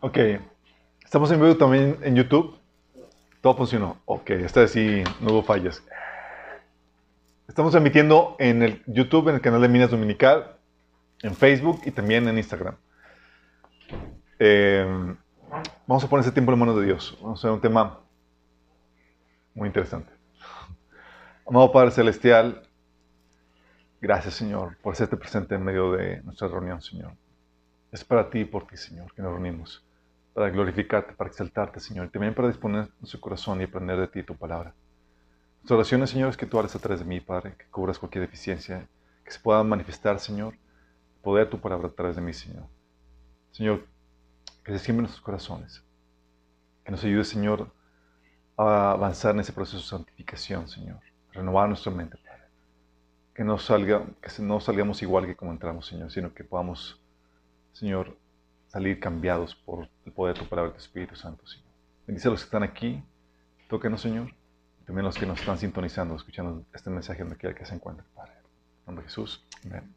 ok. Estamos en vivo también en YouTube. Todo funcionó. Ok, esta vez sí no hubo fallas. Estamos emitiendo en el YouTube, en el canal de Minas Dominical, en Facebook y también en Instagram. Eh, vamos a poner ese tiempo en manos de Dios. Vamos a hacer un tema muy interesante. Amado Padre Celestial, gracias Señor por hacerte presente en medio de nuestra reunión, Señor. Es para ti y por ti, Señor, que nos reunimos, para glorificarte, para exaltarte, Señor, y también para disponer nuestro corazón y aprender de ti tu palabra. Nuestra oración, Señor, es que tú hables a través de mí, Padre, que cubras cualquier deficiencia, que se pueda manifestar, Señor, el poder de tu palabra a través de mí, Señor. Señor, que se siembren nuestros corazones, que nos ayude, Señor, a avanzar en ese proceso de santificación, Señor, renovar nuestra mente, Padre. Que no, salga, que no salgamos igual que como entramos, Señor, sino que podamos, Señor, salir cambiados por el poder de tu palabra y tu Espíritu Santo, Señor. Bendice a los que están aquí, tóquenos, Señor también los que nos están sintonizando, escuchando este mensaje donde quiera que se encuentren, Padre. En nombre de Jesús. Amén.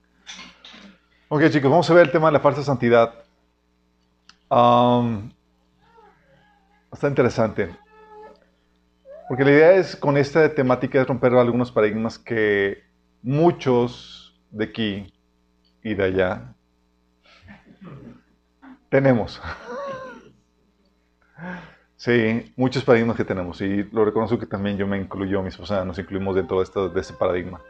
Ok, chicos, vamos a ver el tema de la falsa santidad. está interesante. Porque la idea es, con esta temática, es romper algunos paradigmas que muchos de aquí y de allá tenemos. Sí, muchos paradigmas que tenemos y lo reconozco que también yo me incluyo, mi esposa nos incluimos dentro de, de este paradigma.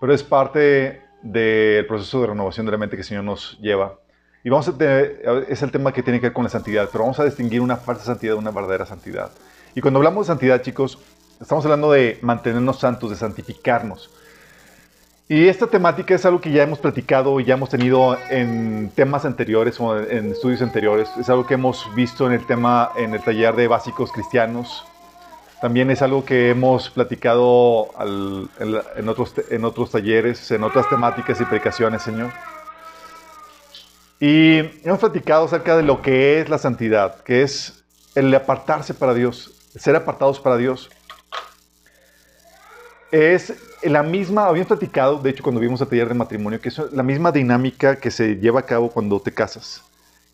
Pero es parte del proceso de renovación de la mente que el Señor nos lleva. Y vamos a tener, es el tema que tiene que ver con la santidad, pero vamos a distinguir una falsa santidad de una verdadera santidad. Y cuando hablamos de santidad, chicos, estamos hablando de mantenernos santos, de santificarnos. Y esta temática es algo que ya hemos platicado y ya hemos tenido en temas anteriores o en estudios anteriores. Es algo que hemos visto en el tema, en el taller de básicos cristianos. También es algo que hemos platicado en, otros, en otros talleres, en otras temáticas y predicaciones, Señor. Y hemos platicado acerca de lo que es la santidad, que es el apartarse para Dios, ser apartados para Dios es la misma, habíamos platicado, de hecho, cuando vimos el taller de matrimonio, que es la misma dinámica que se lleva a cabo cuando te casas.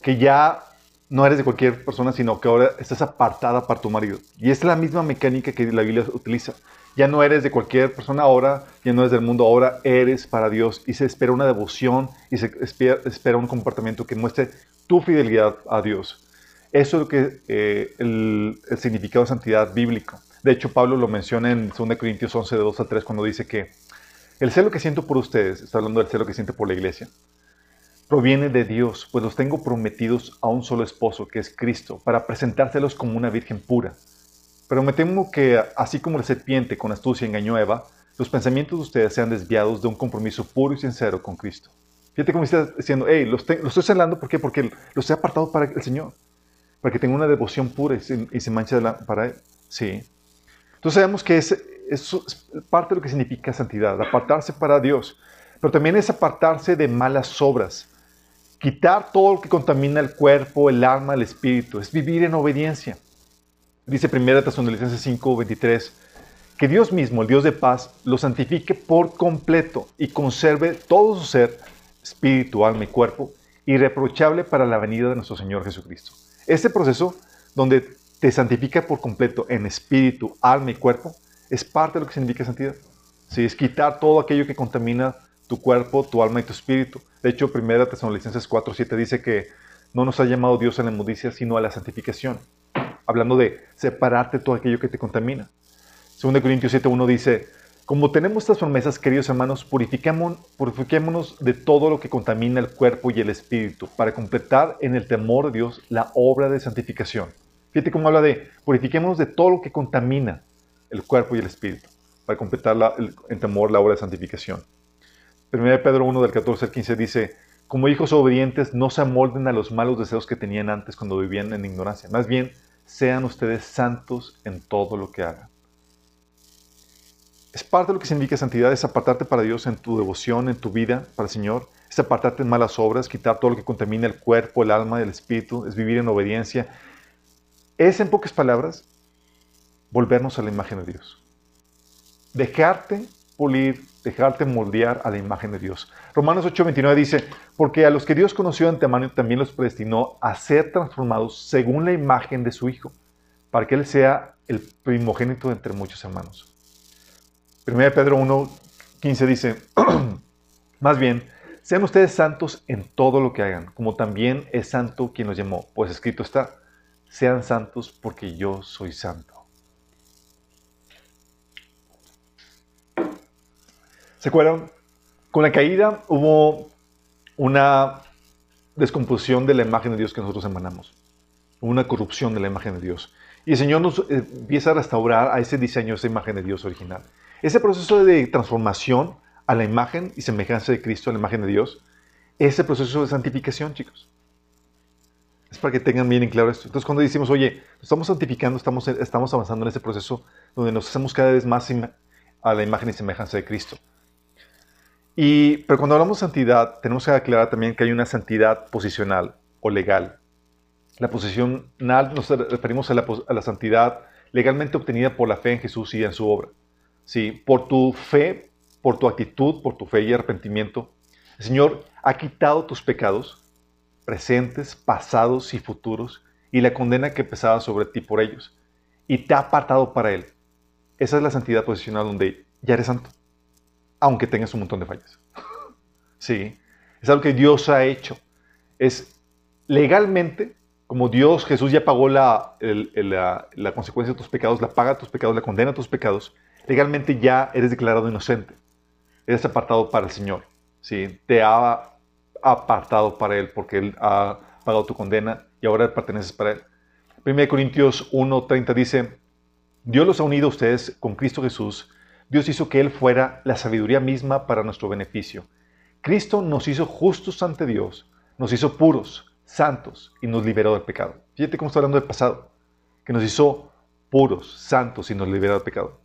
Que ya no eres de cualquier persona, sino que ahora estás apartada para tu marido. Y es la misma mecánica que la Biblia utiliza. Ya no eres de cualquier persona ahora, ya no eres del mundo ahora, eres para Dios. Y se espera una devoción y se espera, un comportamiento que muestre tu fidelidad a Dios. Eso es lo que eh, el, el significado de santidad bíblico. De hecho, Pablo lo menciona en 2 Corintios 11, de 2 a 3, cuando dice que el celo que siento por ustedes, está hablando del celo que siente por la iglesia, proviene de Dios, pues los tengo prometidos a un solo esposo, que es Cristo, para presentárselos como una virgen pura. Pero me temo que, así como la serpiente con astucia engañó a Eva, los pensamientos de ustedes sean desviados de un compromiso puro y sincero con Cristo. Fíjate cómo está diciendo, hey, los, estoy celando, ¿por qué? Porque los he apartado para el Señor, para que tenga una devoción pura y se, y se manche para Él. Sí. Entonces sabemos que es, es parte de lo que significa santidad, apartarse para Dios, pero también es apartarse de malas obras, quitar todo lo que contamina el cuerpo, el alma, el espíritu, es vivir en obediencia. Dice 1 Tesalonicenses 5, 23, que Dios mismo, el Dios de paz, lo santifique por completo y conserve todo su ser, espíritu, alma y cuerpo, irreprochable para la venida de nuestro Señor Jesucristo. Este proceso, donde te santifica por completo en espíritu, alma y cuerpo, es parte de lo que significa santidad. Sí, es quitar todo aquello que contamina tu cuerpo, tu alma y tu espíritu. De hecho, 1 Tesalonicenses 4, 7 dice que no nos ha llamado Dios a la inmundicia, sino a la santificación. Hablando de separarte todo aquello que te contamina. 2 Corintios 7, 1 dice, como tenemos estas promesas, queridos hermanos, purifiquémonos de todo lo que contamina el cuerpo y el espíritu, para completar en el temor de Dios la obra de santificación Fíjate cómo habla de purifiquémonos de todo lo que contamina el cuerpo y el espíritu, para completar en temor la obra de santificación. 1 Pedro 1 del 14 al 15 dice, como hijos obedientes, no se amolden a los malos deseos que tenían antes cuando vivían en ignorancia. Más bien, sean ustedes santos en todo lo que hagan. Es parte de lo que significa santidad, es apartarte para Dios en tu devoción, en tu vida para el Señor, es apartarte en malas obras, quitar todo lo que contamina el cuerpo, el alma el espíritu, es vivir en obediencia, es, en pocas palabras, volvernos a la imagen de Dios. dejarte pulir, dejarte moldear a la imagen de Dios. Romanos 8:29 dice, porque a los que Dios conoció de antemano también los predestinó a ser transformados según la imagen de su Hijo, para que Él sea el primogénito entre muchos hermanos. 1 Pedro 1:15 dice, más bien, sean ustedes santos en todo lo que hagan, como también es santo quien los llamó, pues escrito está, sean santos porque yo soy santo. ¿Se acuerdan? Con la caída hubo una descomposición de la imagen de Dios que nosotros emanamos, una corrupción de la imagen de Dios. Y el Señor nos eh, empieza a restaurar a ese diseño, esa imagen de Dios original. Ese proceso de transformación a la imagen y semejanza de Cristo, a la imagen de Dios, ese proceso de santificación, chicos. Es para que tengan bien en claro esto. Entonces, cuando decimos, oye, estamos santificando, estamos, avanzando en ese proceso donde nos hacemos cada vez más a la imagen y semejanza de Cristo. Y, pero cuando hablamos de santidad, tenemos que aclarar también que hay una santidad posicional o legal. La posicional nos referimos a la santidad legalmente obtenida por la fe en Jesús y en su obra. Sí, por tu fe, por tu actitud, por tu fe y arrepentimiento, el Señor ha quitado tus pecados presentes, pasados y futuros y la condena que pesaba sobre ti por ellos y te ha apartado para Él. Esa es la santidad posicional donde ya eres santo aunque tengas un montón de fallas. sí, es algo que Dios ha hecho. Es legalmente, como Dios, Jesús ya pagó la, la, consecuencia de tus pecados, la paga tus pecados, la condena a tus pecados, legalmente ya eres declarado inocente. Eres apartado para el Señor. ¿sí? Te ha apartado para Él porque Él ha pagado tu condena y ahora perteneces para Él. 1 Corintios 1.30 dice, Dios los ha unido a ustedes con Cristo Jesús Dios hizo que Él fuera la sabiduría misma para nuestro beneficio. Cristo nos hizo justos ante Dios, nos hizo puros, santos y nos liberó del pecado. Fíjate cómo está hablando del pasado, que nos hizo puros, santos y nos liberó del pecado.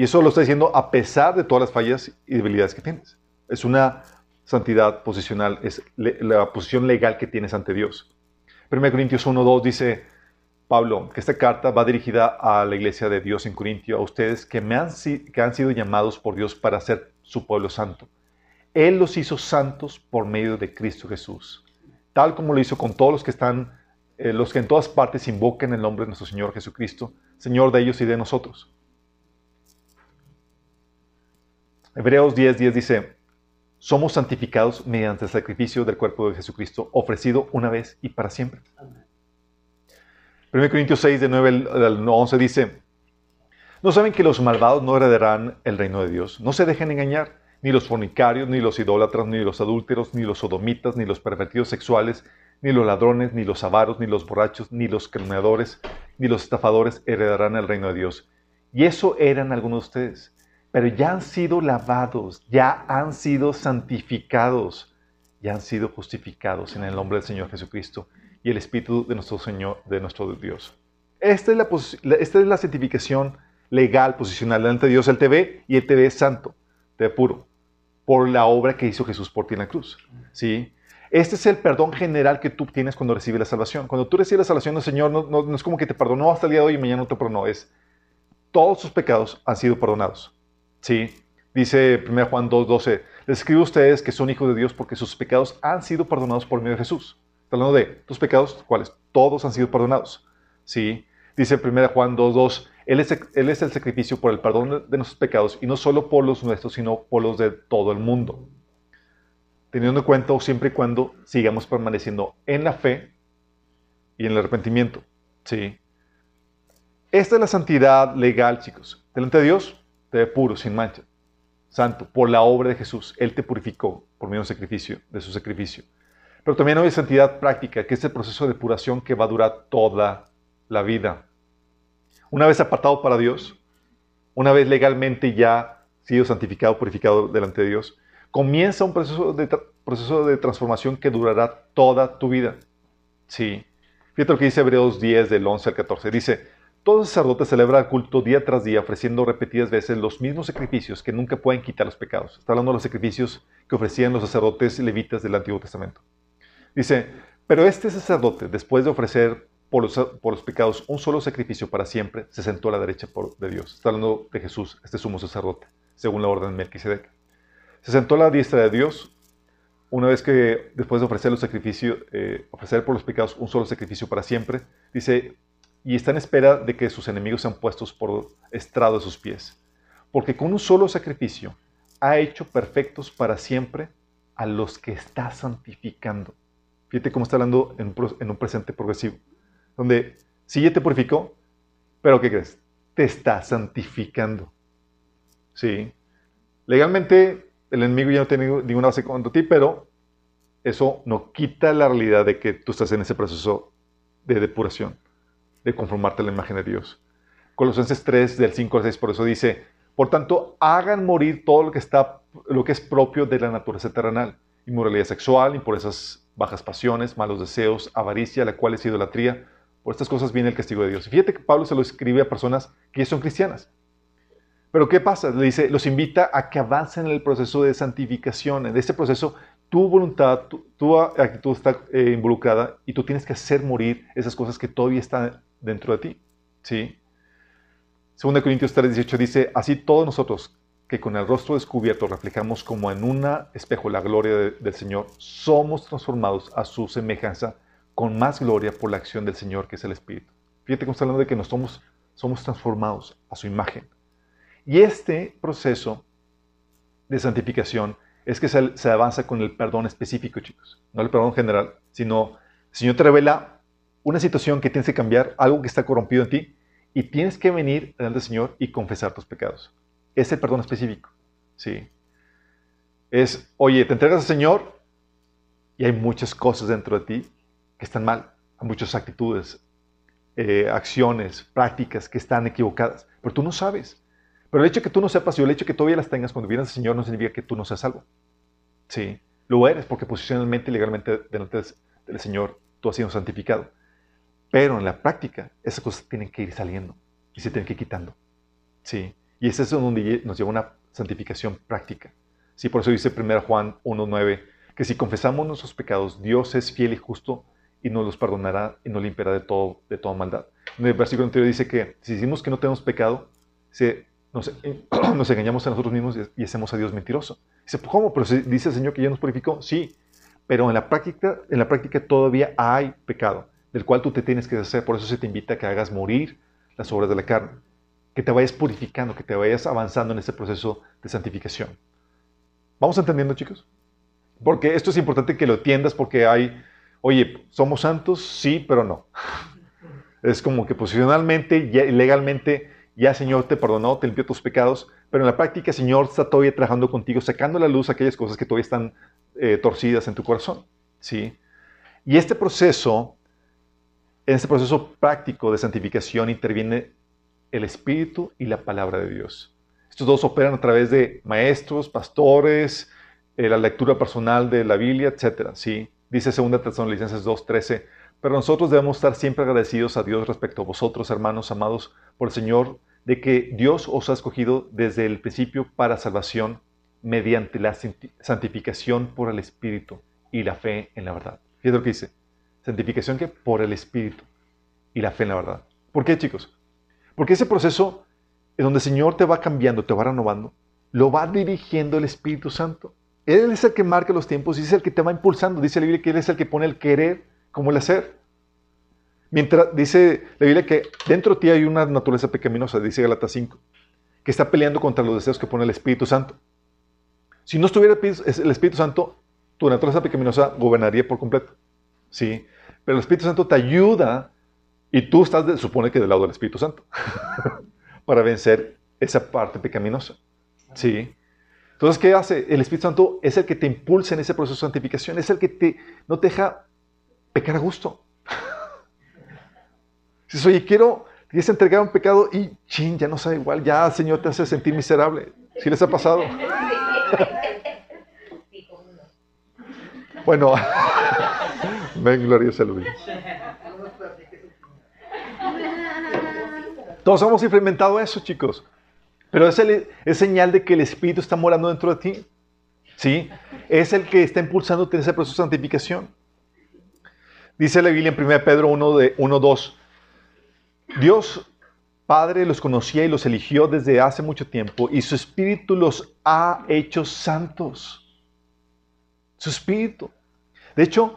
Y eso lo está diciendo a pesar de todas las fallas y debilidades que tienes. Es una santidad posicional, es la posición legal que tienes ante Dios. 1 Corintios 1.2 dice, Pablo, que esta carta va dirigida a la iglesia de Dios en Corintio, a ustedes que, me han, que han sido llamados por Dios para ser su pueblo santo. Él los hizo santos por medio de Cristo Jesús, tal como lo hizo con todos los que están, eh, los que en todas partes invoquen el nombre de nuestro Señor Jesucristo, Señor de ellos y de nosotros. Hebreos 10:10 10 dice, somos santificados mediante el sacrificio del cuerpo de Jesucristo, ofrecido una vez y para siempre. 1 Corintios 6, de 9 al 11 dice, ¿no saben que los malvados no heredarán el reino de Dios? No se dejen engañar, ni los fornicarios, ni los idólatras, ni los adúlteros, ni los sodomitas, ni los pervertidos sexuales, ni los ladrones, ni los avaros, ni los borrachos, ni los criminadores, ni los estafadores heredarán el reino de Dios. Y eso eran algunos de ustedes. Pero ya han sido lavados, ya han sido santificados, ya han sido justificados en el nombre del Señor Jesucristo y el Espíritu de nuestro Señor, de nuestro Dios. Esta es la, esta es la certificación legal, posicional delante de Dios. Él te y Él te ve santo, te ve puro, por la obra que hizo Jesús por ti en la cruz. ¿sí? Este es el perdón general que tú tienes cuando recibes la salvación. Cuando tú recibes la salvación del Señor, no, es como que te perdonó hasta el día de hoy y mañana no te perdonó. Es todos tus pecados han sido perdonados. ¿Sí? Dice 1 Juan 2.12, les escribo a ustedes que son hijos de Dios porque sus pecados han sido perdonados por medio de Jesús. Está hablando de tus pecados, ¿cuáles? Todos han sido perdonados. ¿Sí? Dice 1 Juan 2.2, él es, él es el sacrificio por el perdón de, nuestros pecados y no solo por los nuestros, sino por los de todo el mundo. Teniendo en cuenta siempre y cuando sigamos permaneciendo en la fe y en el arrepentimiento. ¿Sí? Esta es la santidad legal, chicos. Delante de Dios, te ve puro, sin mancha. Santo, por la obra de Jesús. Él te purificó por medio de, sacrificio, de su sacrificio. Pero también hay santidad práctica, que es el proceso de depuración que va a durar toda la vida. Una vez apartado para Dios, una vez legalmente ya sido santificado, purificado delante de Dios, comienza un proceso de, proceso de transformación que durará toda tu vida. Sí. Fíjate lo que dice Hebreos 10, del 11 al 14. Dice, todo sacerdote celebra el culto día tras día, ofreciendo repetidas veces los mismos sacrificios que nunca pueden quitar los pecados. Está hablando de los sacrificios que ofrecían los sacerdotes levitas del Antiguo Testamento. Dice, pero este sacerdote, después de ofrecer por los, por los pecados un solo sacrificio para siempre, se sentó a la derecha por, de Dios. Está hablando de Jesús, este sumo sacerdote, según la orden de Melquisedec. Se sentó a la diestra de Dios una vez que después de ofrecer los sacrificios, eh, ofrecer por los pecados un solo sacrificio para siempre, dice, y está en espera de que sus enemigos sean puestos por estrado de sus pies. Porque con un solo sacrificio ha hecho perfectos para siempre a los que está santificando. Fíjate cómo está hablando en, un presente progresivo, donde sí ya te purificó, pero ¿qué crees? Te está santificando. Sí. Legalmente el enemigo ya no tiene ninguna base contra ti, pero eso no quita la realidad de que tú estás en ese proceso de depuración, de conformarte a la imagen de Dios. Colosenses 3, del 5 al 6, por eso dice, por tanto, hagan morir todo lo que, está, lo que es propio de la naturaleza terrenal, inmoralidad sexual, impurezas, bajas pasiones, malos deseos, avaricia, la cual es idolatría. Por estas cosas viene el castigo de Dios. Y fíjate que Pablo se lo escribe a personas que son cristianas. Pero ¿qué pasa? Le dice, los invita a que avancen en el proceso de santificación. En este proceso, tu voluntad, tu, actitud está eh, involucrada y tú tienes que hacer morir esas cosas que todavía están dentro de ti. ¿Sí? 2 Corintios 3, 18 dice, así todos nosotros que con el rostro descubierto reflejamos como en un espejo la gloria del Señor, somos transformados a su semejanza con más gloria por la acción del Señor que es el Espíritu. Fíjate cómo está hablando de que nos somos, somos transformados a su imagen. Y este proceso de santificación es que se, avanza con el perdón específico, chicos. No el perdón general, sino el Señor te revela una situación que tienes que cambiar, algo que está corrompido en ti, y tienes que venir delante del Señor y confesar tus pecados. Es el perdón específico. Sí. Es, oye, te entregas al Señor y hay muchas cosas dentro de ti que están mal, hay muchas actitudes, eh, acciones, prácticas que están equivocadas, pero tú no sabes. Pero el hecho de que tú no sepas y el hecho de que todavía las tengas cuando vienes al Señor no significa que tú no seas salvo. Sí, lo eres porque posicionalmente y legalmente delante del Señor tú has sido santificado. Pero en la práctica esas cosas tienen que ir saliendo y se tienen que ir quitando. Sí, y es eso donde nos lleva una santificación práctica. Sí, por eso dice 1 Juan 1.9 que si confesamos nuestros pecados, Dios es fiel y justo y nos los perdonará y nos limpiará de, todo, de toda maldad. En el versículo anterior dice que si decimos que no tenemos pecado, se eh, nos, engañamos a nosotros mismos y, hacemos a Dios mentiroso. Dice, ¿cómo? Pero dice el Señor que ya nos purificó. Sí, pero en la práctica, en la práctica todavía hay pecado, del cual tú te tienes que hacer. Por eso se te invita a que hagas morir las obras de la carne, que te vayas purificando, que te vayas avanzando en ese proceso de santificación. ¿Vamos entendiendo, chicos? Porque esto es importante que lo entiendas porque hay, oye, ¿somos santos? Sí, pero no. Es como que posicionalmente y legalmente ya Señor te perdonó, te limpió tus pecados, pero en la práctica Señor está todavía trabajando contigo, sacando a la luz aquellas cosas que todavía están eh, torcidas en tu corazón. ¿sí? Y este proceso, en este proceso práctico de santificación interviene el Espíritu y la palabra de Dios. Estos dos operan a través de maestros, pastores, eh, la lectura personal de la Biblia, etc. ¿sí? Dice 2 Tesalonicenses 2.13, pero nosotros debemos estar siempre agradecidos a Dios respecto a vosotros, hermanos amados, por el Señor de que Dios os ha escogido desde el principio para salvación mediante la santificación por el Espíritu y la fe en la verdad. Fíjate lo que dice. Santificación que por el Espíritu y la fe en la verdad. ¿Por qué, chicos? Porque ese proceso en donde el Señor te va cambiando, te va renovando, lo va dirigiendo el Espíritu Santo. Él es el que marca los tiempos y es el que te va impulsando. Dice la Biblia que Él es el que pone el querer como el hacer. Mientras dice la Biblia que dentro de ti hay una naturaleza pecaminosa, dice Galatas 5, que está peleando contra los deseos que pone el Espíritu Santo. Si no estuviera el Espíritu Santo, tu naturaleza pecaminosa gobernaría por completo. ¿Sí? Pero el Espíritu Santo te ayuda y tú estás, de, supone que del lado del Espíritu Santo, para vencer esa parte pecaminosa. ¿Sí? Entonces, ¿qué hace? El Espíritu Santo es el que te impulsa en ese proceso de santificación, es el que te, no te deja pecar a gusto. Dices, oye, quiero, quieres entregar un pecado y, chin, ya no sabe igual, ya el Señor te hace sentir miserable. ¿Sí les ha pasado? bueno, ven, gloria sea Todos hemos implementado eso, chicos. Pero es, es señal de que el Espíritu está morando dentro de ti. ¿Sí? Es el que está impulsándote en ese proceso de santificación. Dice la Biblia en 1 Pedro 1, de, 1, 2. Dios Padre los conocía y los eligió desde hace mucho tiempo y su Espíritu los ha hecho santos. Su Espíritu. De hecho,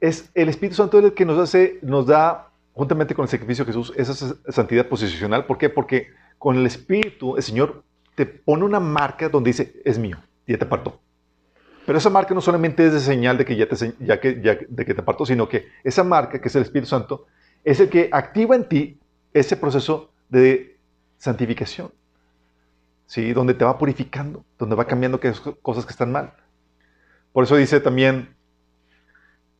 es el Espíritu Santo el que nos hace, nos da, juntamente con el sacrificio de Jesús, esa santidad posicional. ¿Por qué? Porque con el Espíritu, el Señor te pone una marca donde dice, es mío, ya te apartó. Pero esa marca no solamente es de señal de que ya te, ya que, ya, de que te apartó, sino que esa marca, que es el Espíritu Santo, es el que activa en ti ese proceso de santificación. ¿sí? Donde te va purificando, donde va cambiando cosas que están mal. Por eso dice también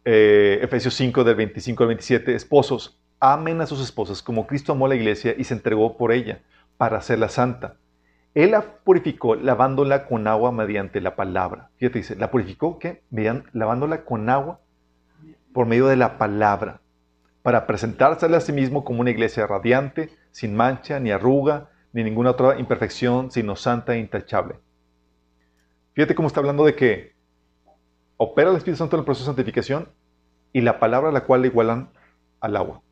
eh, Efesios 5 del 25 al 27, esposos, amen a sus esposas como Cristo amó a la iglesia y se entregó por ella para hacerla santa. Él la purificó lavándola con agua mediante la palabra. Fíjate, dice, ¿la purificó qué? Lavándola con agua por medio de la palabra, para presentársela a sí mismo como una iglesia radiante, sin mancha, ni arruga, ni ninguna otra imperfección, sino santa e intachable. Fíjate cómo está hablando de que opera el Espíritu Santo en el proceso de santificación y la palabra a la cual le igualan al agua.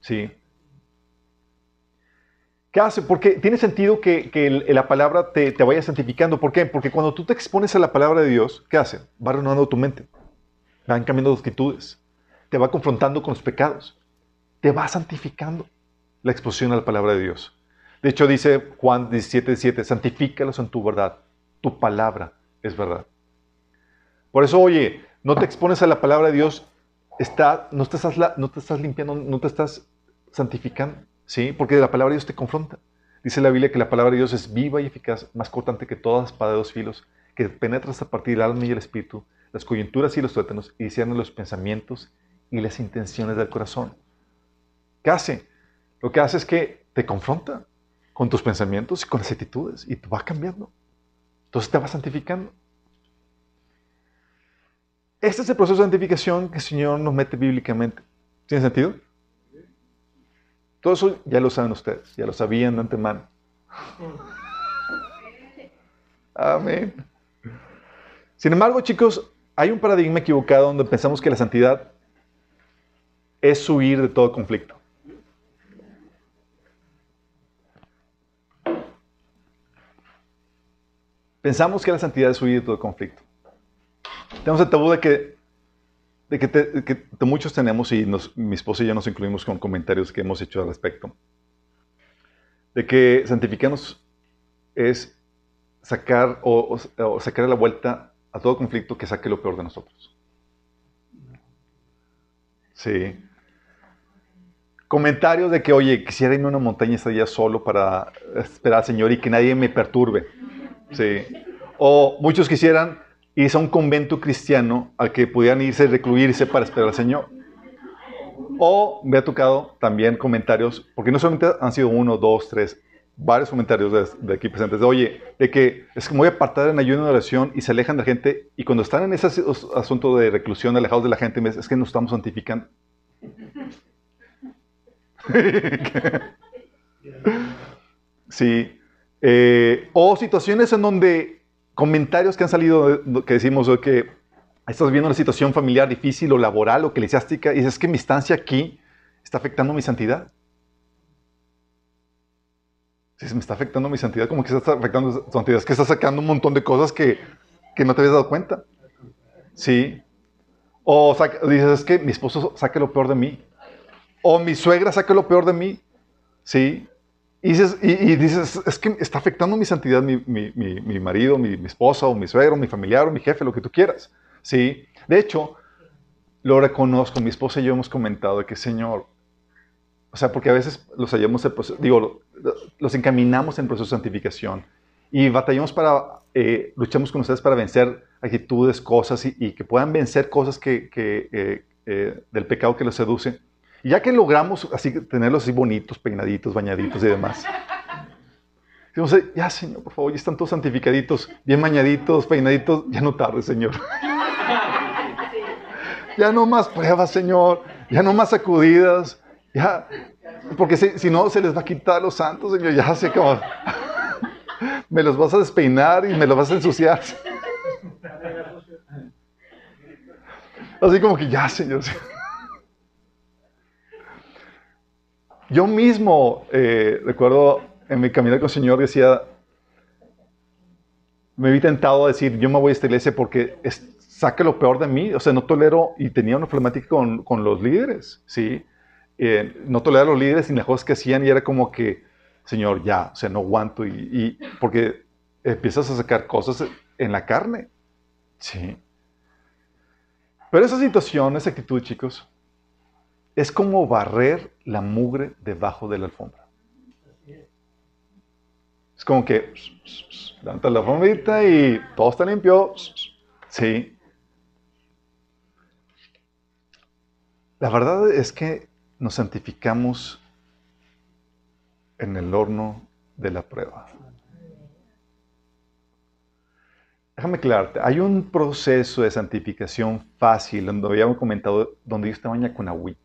¿Sí? ¿Qué hace? Porque tiene sentido que, la palabra te, vaya santificando. ¿Por qué? Porque cuando tú te expones a la palabra de Dios, ¿qué hace? Va renovando tu mente. Van cambiando tus actitudes. Te va confrontando con los pecados. Te va santificando la exposición a la palabra de Dios. De hecho, dice Juan 17, 17, santifícalos en tu verdad. Tu palabra es verdad. Por eso, oye, no te expones a la palabra de Dios, está, no, te estás, no te estás limpiando, no te estás santificando, ¿sí? Porque la palabra de Dios te confronta. Dice la Biblia que la palabra de Dios es viva y eficaz, más cortante que todas las espadas de dos filos, que penetra hasta partir del alma y el espíritu, las coyunturas y los tuétanos, y discierne los pensamientos y las intenciones del corazón. ¿Qué hace? Lo que hace es que te confronta con tus pensamientos y con las actitudes, y te va cambiando. Entonces te va santificando. Este es el proceso de santificación que el Señor nos mete bíblicamente. ¿Tiene sentido? Todo eso ya lo saben ustedes, ya lo sabían de antemano. Amén. Sin embargo, chicos, hay un paradigma equivocado donde pensamos que la santidad es huir de todo conflicto. Pensamos que la santidad es huir de todo conflicto. Tenemos el tabú de que, de que, muchos tenemos, y mi esposa y yo nos incluimos con comentarios que hemos hecho al respecto, de que santificarnos es sacar o, sacar a la vuelta a todo conflicto que saque lo peor de nosotros. Sí. Comentarios de que, oye, quisiera irme a una montaña ese día solo para esperar al Señor y que nadie me perturbe. Sí. O muchos quisieran irse a un convento cristiano al que pudieran irse, recluirse para esperar al Señor. O me ha tocado también comentarios, porque no solamente han sido uno, dos, tres, varios comentarios de, aquí presentes, de oye, de que es que me voy a apartar en ayuno de oración y se alejan de la gente, y cuando están en ese asunto de reclusión, alejados de la gente, es que nos estamos santificando. sí. Eh, o situaciones en donde comentarios que han salido que decimos que estás viendo una situación familiar difícil o laboral o eclesiástica y dices que mi estancia aquí está afectando mi santidad. Si se me está afectando mi santidad, como que está afectando tu santidad, es que está sacando un montón de cosas que, que no te habías dado cuenta. Sí. O dices, es que mi esposo saque lo peor de mí. O mi suegra saque lo peor de mí. Sí. Y dices, es que está afectando mi santidad mi, marido, mi, esposa, o mi suegro, mi familiar, o mi jefe, lo que tú quieras. ¿sí? De hecho, lo reconozco, mi esposa y yo hemos comentado que, Señor, o sea, porque a veces los hallamos, digo, los encaminamos en proceso de santificación y batallamos para, eh, luchamos con ustedes para vencer actitudes, cosas y, que puedan vencer cosas que, eh, eh, del pecado que los seduce. Y ya que logramos así tenerlos así bonitos, peinaditos, bañaditos y demás. Decimos, ya Señor, por favor, ya están todos santificaditos, bien bañaditos, peinaditos, ya no tarde, Señor. ya no más pruebas, Señor, ya no más sacudidas, ya, porque si, no se les va a quitar los santos, Señor, ya sé cómo. me los vas a despeinar y me los vas a ensuciar. Así como que ya, Señor. Yo mismo eh, recuerdo en mi camino con el Señor decía, me vi tentado a decir, yo me voy a esta iglesia porque saque lo peor de mí, o sea, no tolero, y tenía una problemática con, con los líderes, ¿sí? Eh, no tolero a los líderes y las cosas que hacían y era como que, Señor, ya, o sea, no aguanto, y, y porque empiezas a sacar cosas en la carne, ¿sí? Pero esa situación, esa actitud, chicos, es como barrer la mugre debajo de la alfombra. Es como que levanta la alfombrita y todo está limpio. Sí. La verdad es que nos santificamos en el horno de la prueba. Déjame aclararte, hay un proceso de santificación fácil, donde habíamos comentado, donde Dios te baña con agüita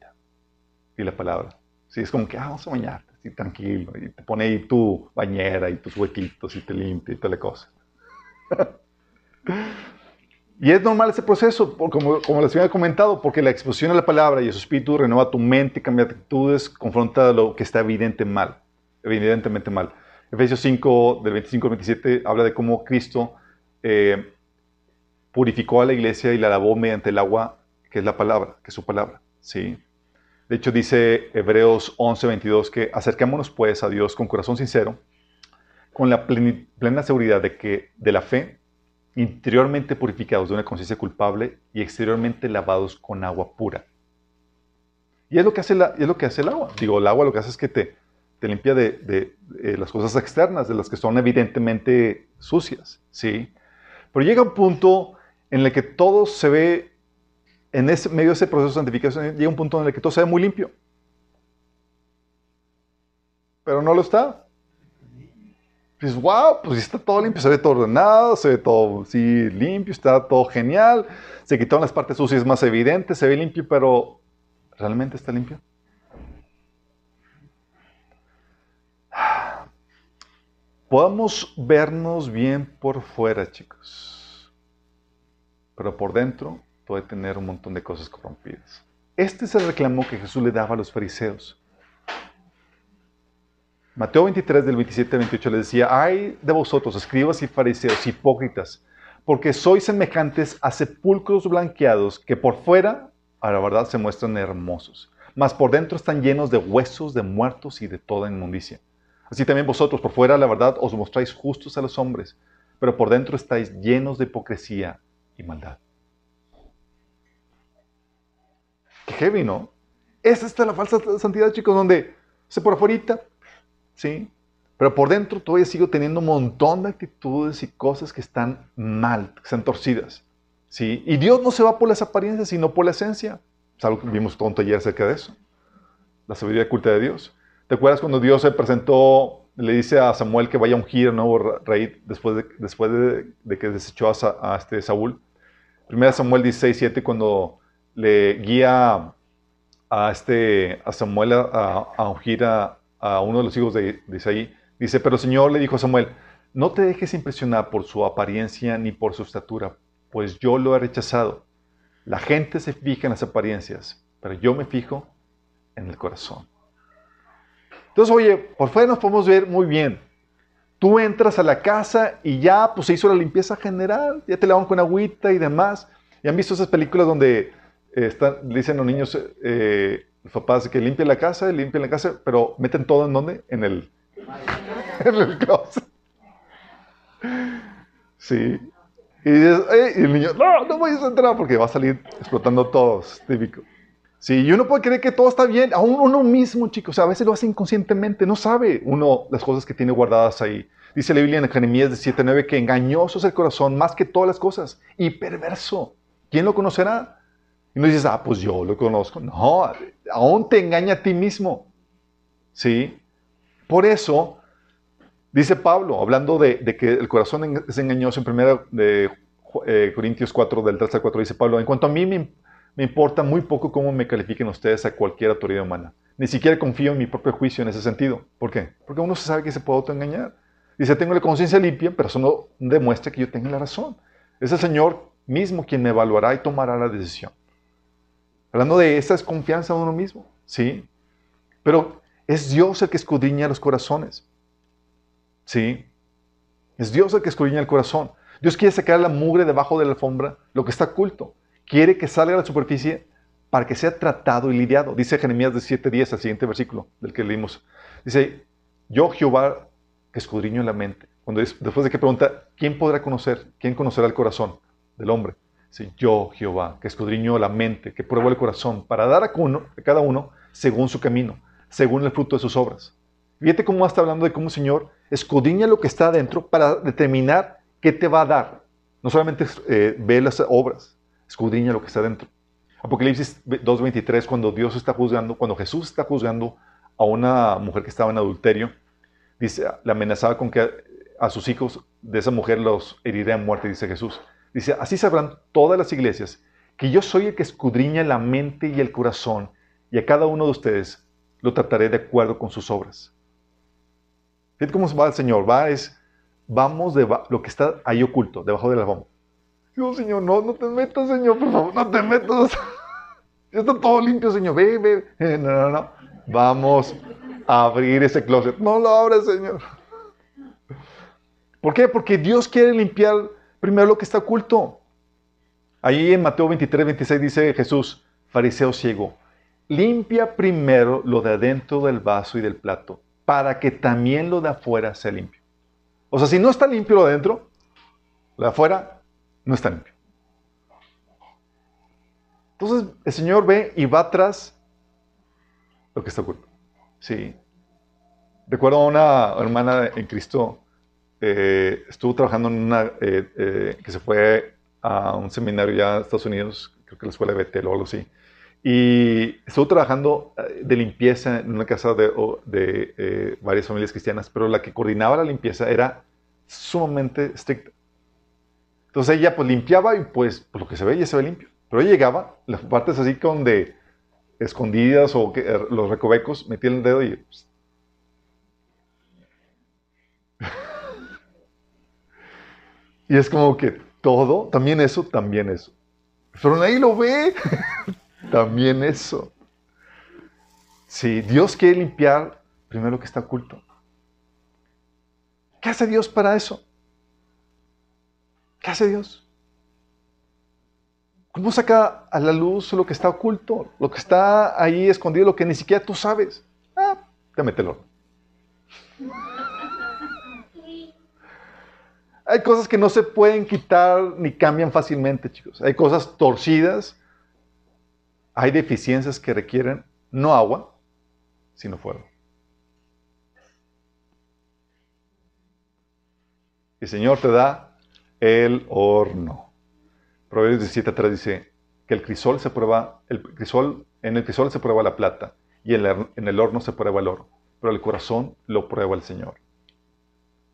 y la palabra. Sí, es como que, ah, vamos a bañarte, así tranquilo, y te pone ahí tu bañera y tus huequitos y te limpia y toda la cosa. y es normal ese proceso, como, como les había comentado, porque la exposición a la palabra y a su espíritu renueva tu mente, cambia actitudes, confronta lo que está evidente mal, evidentemente mal. Efesios 5, del 25 al 27, habla de cómo Cristo eh, purificó a la iglesia y la lavó mediante el agua, que es la palabra, que es su palabra. ¿sí? De hecho, dice Hebreos 11, 22 que acercémonos pues a Dios con corazón sincero, con la plena seguridad de que de la fe, interiormente purificados de una conciencia culpable y exteriormente lavados con agua pura. Y es lo que hace, la, es lo que hace el agua. Digo, el agua lo que hace es que te, te limpia de, de, de, las cosas externas, de las que son evidentemente sucias. ¿sí? Pero llega un punto en el que todo se ve, en ese, medio de ese proceso de santificación, llega un punto en el que todo se ve muy limpio. Pero no lo está. Dices, wow, pues está todo limpio, se ve todo ordenado, se ve todo sí, limpio, está todo genial, se quitaron las partes sucias más evidentes, se ve limpio, pero ¿realmente está limpio? Podemos vernos bien por fuera, chicos, pero por dentro puede tener un montón de cosas corrompidas. Este es el reclamo que Jesús le daba a los fariseos. Mateo 23, del 27 al 28 le decía, ay de vosotros, escribas y fariseos, hipócritas, porque sois semejantes a sepulcros blanqueados que por fuera, a la verdad, se muestran hermosos, mas por dentro están llenos de huesos de muertos y de toda inmundicia. Así también vosotros, por fuera, la verdad, os mostráis justos a los hombres, pero por dentro estáis llenos de hipocresía y maldad. Qué heavy, ¿no? Esa es la falsa santidad, chicos, donde se por afuera, ¿sí? Pero por dentro todavía sigo teniendo un montón de actitudes y cosas que están mal, que están torcidas, ¿sí? Y Dios no se va por las apariencias, sino por la esencia. Es algo que vimos todo un taller acerca de eso. La sabiduría culta de Dios. ¿Te acuerdas cuando Dios se presentó, le dice a Samuel que vaya a ungir al nuevo rey después de, después de, que desechó a, este Saúl? Primera Samuel 16, 7, cuando le guía a, este, a Samuel a, ungir a, uno de los hijos de, de Isaí, dice, pero el Señor le dijo a Samuel, no te dejes impresionar por su apariencia ni por su estatura, pues yo lo he rechazado. La gente se fija en las apariencias, pero yo me fijo en el corazón. Entonces, oye, por fuera nos podemos ver muy bien. Tú entras a la casa y ya pues, se hizo la limpieza general, ya te lavan con agüita y demás. ¿Y han visto esas películas donde están, dicen los niños, eh, los papás, que limpian la casa, limpian la casa, pero meten todo en dónde? En el, en el closet. Sí. Y, dices, y el niño, no, no voy a entrar porque va a salir explotando todos, típico. Sí, y uno puede creer que todo está bien, aún uno mismo, chicos, o sea, a veces lo hace inconscientemente, no sabe uno las cosas que tiene guardadas ahí. Dice la Biblia en Jeremías de 7.9 que engañoso es el corazón más que todas las cosas y perverso. ¿Quién lo conocerá? Y no dices, ah, pues yo lo conozco. No, aún te engaña a ti mismo. ¿Sí? Por eso, dice Pablo, hablando de, que el corazón es engañoso, en 1 de eh, Corintios 4, del 3 al 4, dice Pablo, en cuanto a mí me importa muy poco cómo me califiquen ustedes a cualquier autoridad humana. Ni siquiera confío en mi propio juicio en ese sentido. ¿Por qué? Porque uno sabe que se puede autoengañar. Dice, tengo la conciencia limpia, pero eso no demuestra que yo tenga la razón. Es el Señor mismo quien me evaluará y tomará la decisión. Hablando de esa desconfianza en uno mismo, ¿sí? Pero es Dios el que escudriña los corazones, ¿sí? Es Dios el que escudriña el corazón. Dios quiere sacar la mugre debajo de la alfombra, lo que está oculto. Quiere que salga a la superficie para que sea tratado y lidiado. Dice Jeremías de 7.10, el siguiente versículo del que leímos. Dice, yo Jehová que escudriño la mente. Cuando después de que pregunta, ¿quién podrá conocer? ¿Quién conocerá el corazón del hombre? Dice, yo Jehová que escudriño la mente, que pruebo el corazón, para dar a, uno, a cada uno según su camino, según el fruto de sus obras. Fíjate cómo está hablando de cómo el Señor escudriña lo que está adentro para determinar qué te va a dar. No solamente eh, ve las obras, escudriña lo que está adentro. Apocalipsis 2.23, cuando Dios está juzgando, cuando Jesús está juzgando a una mujer que estaba en adulterio, dice, le amenazaba con que a sus hijos de esa mujer los heriré a muerte, dice Jesús. Dice, así sabrán todas las iglesias que yo soy el que escudriña la mente y el corazón, y a cada uno de ustedes lo trataré de acuerdo con sus obras. Fíjate cómo va el Señor, va es, vamos de lo que está ahí oculto, debajo de la bomba. Dios, Señor, no, no te metas, Señor, por favor, no te metas. Ya está todo limpio, Señor, ve, ve. No, no, no. Vamos a abrir ese closet. No lo abres, Señor. ¿Por qué? Porque Dios quiere limpiar primero lo que está oculto. Ahí en Mateo 23, 26 dice Jesús, fariseo ciego, limpia primero lo de adentro del vaso y del plato, para que también lo de afuera sea limpio. O sea, si no está limpio lo de adentro, lo de afuera no está limpio. Entonces el Señor ve y va tras lo que está oculto. Sí. Recuerdo a una hermana en Cristo, eh, estuvo trabajando en una, eh, eh, que se fue a un seminario ya en Estados Unidos, creo que la escuela de Betel o algo así, y estuvo trabajando de limpieza en una casa de, de varias familias cristianas, pero la que coordinaba la limpieza era sumamente estricta. Entonces ella pues limpiaba y pues por lo que se ve ya se ve limpio. Pero ella llegaba, las partes así con de escondidas o que, los recovecos, metía el dedo y pues, y es como que todo, también eso, también eso. Nadie lo ve. también eso. Si Dios quiere limpiar primero lo que está oculto. ¿Qué hace Dios para eso? ¿Qué hace Dios? ¿Cómo saca a la luz lo que está oculto? Lo que está ahí escondido, lo que ni siquiera tú sabes. Ah, te mételo. Hay cosas que no se pueden quitar ni cambian fácilmente, chicos. Hay cosas torcidas. Hay deficiencias que requieren no agua, sino fuego. El Señor te da el horno. Proverbios 17.3 dice que el crisol se prueba, el crisol, en el crisol se prueba la plata y en el horno se prueba el oro, pero el corazón lo prueba el Señor.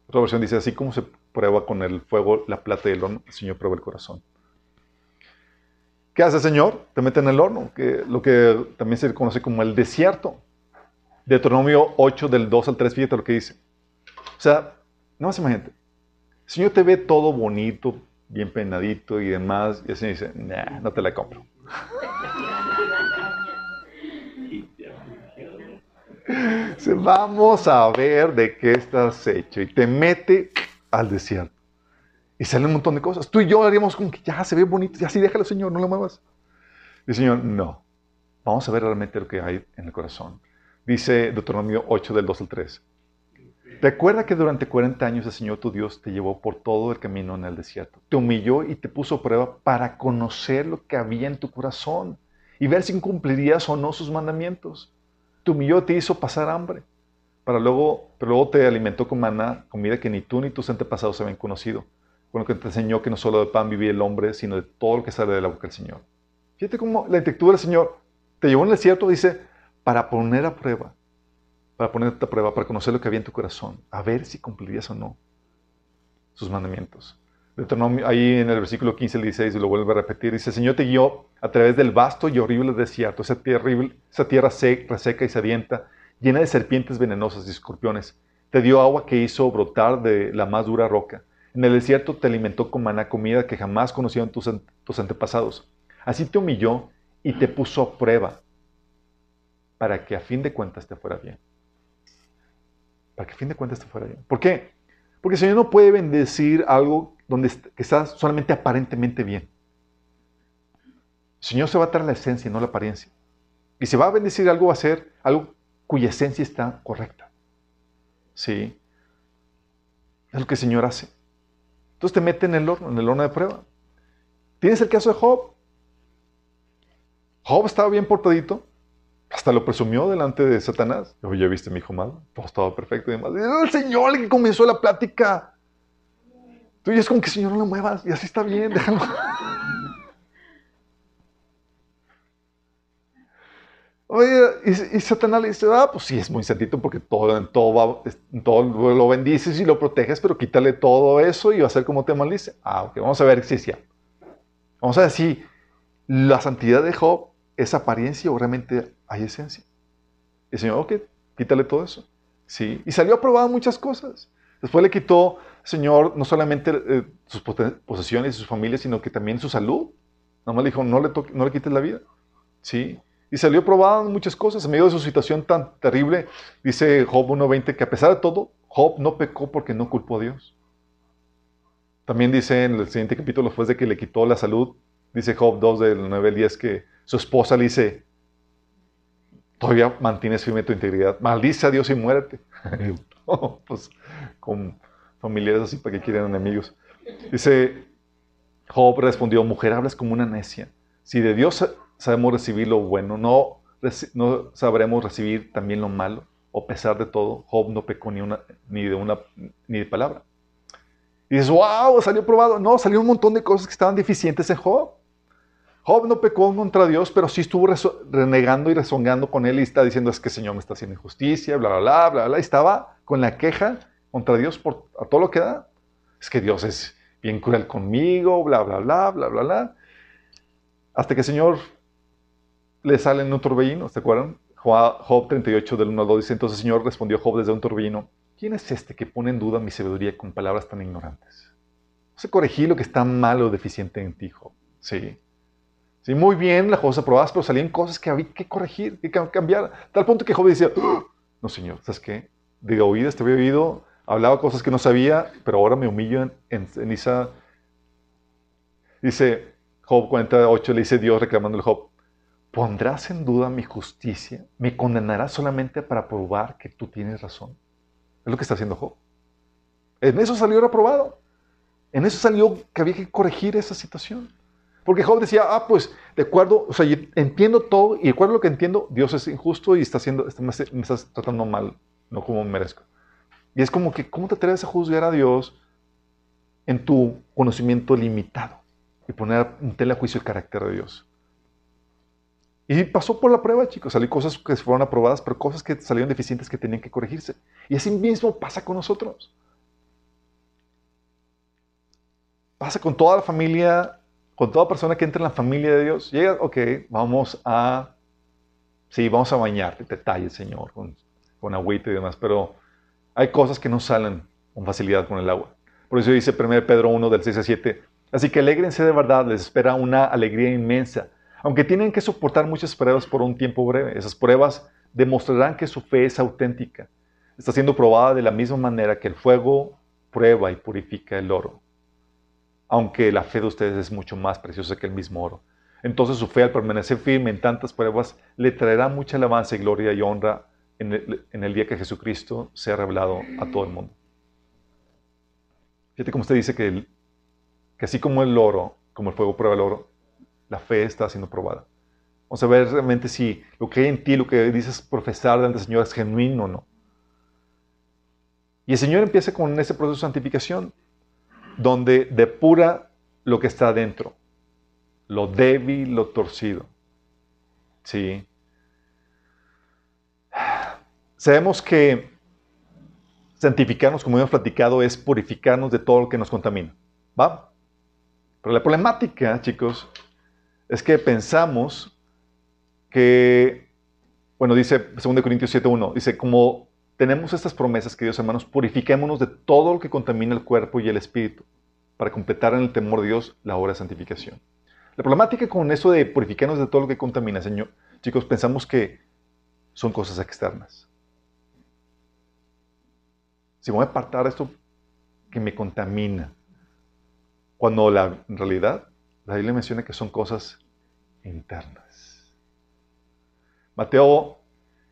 Otra versión dice, así como se prueba con el fuego la plata y el horno, el Señor prueba el corazón. ¿Qué hace el Señor? Te mete en el horno, que, lo que también se conoce como el desierto. Deuteronomio 8 del 2 al 3, fíjate lo que dice. O sea, no más imagínate. El Señor te ve todo bonito, bien peinadito y demás, y así dice, nah, no te la compro. Vamos a ver de qué estás hecho. Y te mete al desierto. Y sale un montón de cosas. Tú y yo haríamos como que ya se ve bonito, ya sí, déjalo, Señor, no lo muevas. El Señor, no. Vamos a ver realmente lo que hay en el corazón. Dice Deuteronomio 8 del 2 al 3. Recuerda que durante 40 años el Señor tu Dios te llevó por todo el camino en el desierto. Te humilló y te puso a prueba para conocer lo que había en tu corazón y ver si cumplirías o no sus mandamientos. Te humilló te hizo pasar hambre. Para luego, pero luego te alimentó con maná, comida que ni tú ni tus antepasados habían conocido. Con lo que te enseñó que no solo de pan vivía el hombre, sino de todo lo que sale de la boca del Señor. Fíjate cómo la intención del Señor te llevó en el desierto, dice, para poner a prueba para ponerte a prueba, para conocer lo que había en tu corazón, a ver si cumplirías o no sus mandamientos. Ahí en el versículo 15 el 16 lo vuelve a repetir, dice, Señor te guió a través del vasto y horrible desierto, esa tierra, esa tierra seca, seca y sedienta, llena de serpientes venenosas y escorpiones. Te dio agua que hizo brotar de la más dura roca. En el desierto te alimentó con maná comida que jamás conocieron tus, tus antepasados. Así te humilló y te puso a prueba para que a fin de cuentas te fuera bien. Para que a fin de cuentas te fuera bien. ¿Por qué? Porque el Señor no puede bendecir algo donde está solamente aparentemente bien. El Señor se va a dar la esencia, no la apariencia. Y si va a bendecir algo, va a ser algo cuya esencia está correcta. ¿Sí? Es lo que el Señor hace. Entonces te mete en el horno, en el horno de prueba. Tienes el caso de Job. Job estaba bien portadito. Hasta lo presumió delante de Satanás. Oye, ¿ya viste mi hijo malo? Todo estaba perfecto y demás. El Señor el que comenzó la plática. Tú ya es como que, Señor, no lo muevas. Y así está bien, déjalo. Oye, y, Satanás le dice, ah, pues sí, es muy santito porque todo, en, todo va, todo lo bendices y lo proteges, pero quítale todo eso y va a ser como te maldice. Ah, ok, vamos a ver si es cierto. Vamos a ver si la santidad de Job es apariencia o realmente hay esencia. Y el Señor, ok, quítale todo eso. Sí, y salió aprobado muchas cosas. Después le quitó, Señor, no solamente eh, sus posesiones y sus familias, sino que también su salud. Nomás le dijo, no le, no le quites la vida. Sí, y salió probado en muchas cosas. En medio de su situación tan terrible, dice Job 1.20 que a pesar de todo, Job no pecó porque no culpó a Dios. También dice en el siguiente capítulo, después de que le quitó la salud, dice Job 2 del 9 al 10 que su esposa le dice, todavía mantienes firme tu integridad, maldice a Dios y muérete. pues con familiares así para que quieran enemigos. Dice, Job respondió, mujer, hablas como una necia. Si de Dios sabemos recibir lo bueno, no, no sabremos recibir también lo malo. O pesar de todo, Job no pecó ni, una, ni, de una ni de palabra. Y dices, wow, salió probado. No, salió un montón de cosas que estaban deficientes en Job. Job no pecó contra Dios, pero sí estuvo renegando y rezongando con él y está diciendo, es que el Señor me está haciendo injusticia, bla, bla, bla, bla, bla. Y estaba con la queja contra Dios por a todo lo que da. Es que Dios es bien cruel conmigo, bla, bla, bla, bla, bla, bla. Hasta que el Señor le sale en un torbellino, ¿se acuerdan? Job 38 del 1 al 2 dice, entonces el Señor respondió a Job desde un torbellino, ¿quién es este que pone en duda mi sabiduría con palabras tan ignorantes? No sé corregir lo que está malo o deficiente en ti, Job. Sí. Sí, muy bien, las cosas aprobadas, pero salían cosas que había que corregir, que cambiar. Tal punto que Job decía, ¡Ah! no señor, ¿sabes qué? De oídas te había oído, hablaba cosas que no sabía, pero ahora me humillo en, en. Dice Job 48, le dice Dios reclamándole a Job, ¿Pondrás en duda mi justicia? ¿Me condenarás solamente para probar que tú tienes razón? Es lo que está haciendo Job. En eso salió reprobado. En eso salió que había que corregir esa situación. Porque Job decía, ah, pues, de acuerdo, o sea, yo entiendo todo y de acuerdo a lo que entiendo, Dios es injusto y está haciendo, me estás tratando mal, no como merezco. Y es como que, ¿cómo te atreves a juzgar a Dios en tu conocimiento limitado y poner en tela juicio el carácter de Dios? Y pasó por la prueba, chicos. Salió cosas que fueron aprobadas, pero cosas que salieron deficientes que tenían que corregirse. Y así mismo pasa con nosotros. Pasa con toda la familia, con toda persona que entra en la familia de Dios. Llega, ok, vamos a, sí, vamos a bañar, detalle, Señor, con, con agüita y demás, pero hay cosas que no salen con facilidad con el agua. Por eso dice 1 Pedro 1 del 6 a 7, así que alegrense de verdad, les espera una alegría inmensa aunque tienen que soportar muchas pruebas por un tiempo breve, esas pruebas demostrarán que su fe es auténtica. Está siendo probada de la misma manera que el fuego prueba y purifica el oro. Aunque la fe de ustedes es mucho más preciosa que el mismo oro. Entonces su fe al permanecer firme en tantas pruebas le traerá mucha alabanza y gloria y honra en el, día que Jesucristo sea revelado a todo el mundo. Fíjate cómo usted dice que, que así como el oro, como el fuego prueba el oro, la fe está siendo probada. Vamos a ver realmente si lo que hay en ti, lo que dices profesar delante del Señor es genuino o no. Y el Señor empieza con ese proceso de santificación, donde depura lo que está adentro, lo débil, lo torcido. Sí. Sabemos que santificarnos, como hemos platicado, es purificarnos de todo lo que nos contamina. ¿Va? Pero la problemática, chicos, es que pensamos que, bueno, dice 2 Corintios 7.1, dice, como tenemos estas promesas, queridos hermanos, purifiquémonos de todo lo que contamina el cuerpo y el espíritu, para completar en el temor de Dios la obra de santificación. La problemática con eso de purificarnos de todo lo que contamina, Señor, chicos, pensamos que son cosas externas. Si voy a apartar esto que me contamina, cuando la, en realidad la Biblia menciona que son cosas internas. Mateo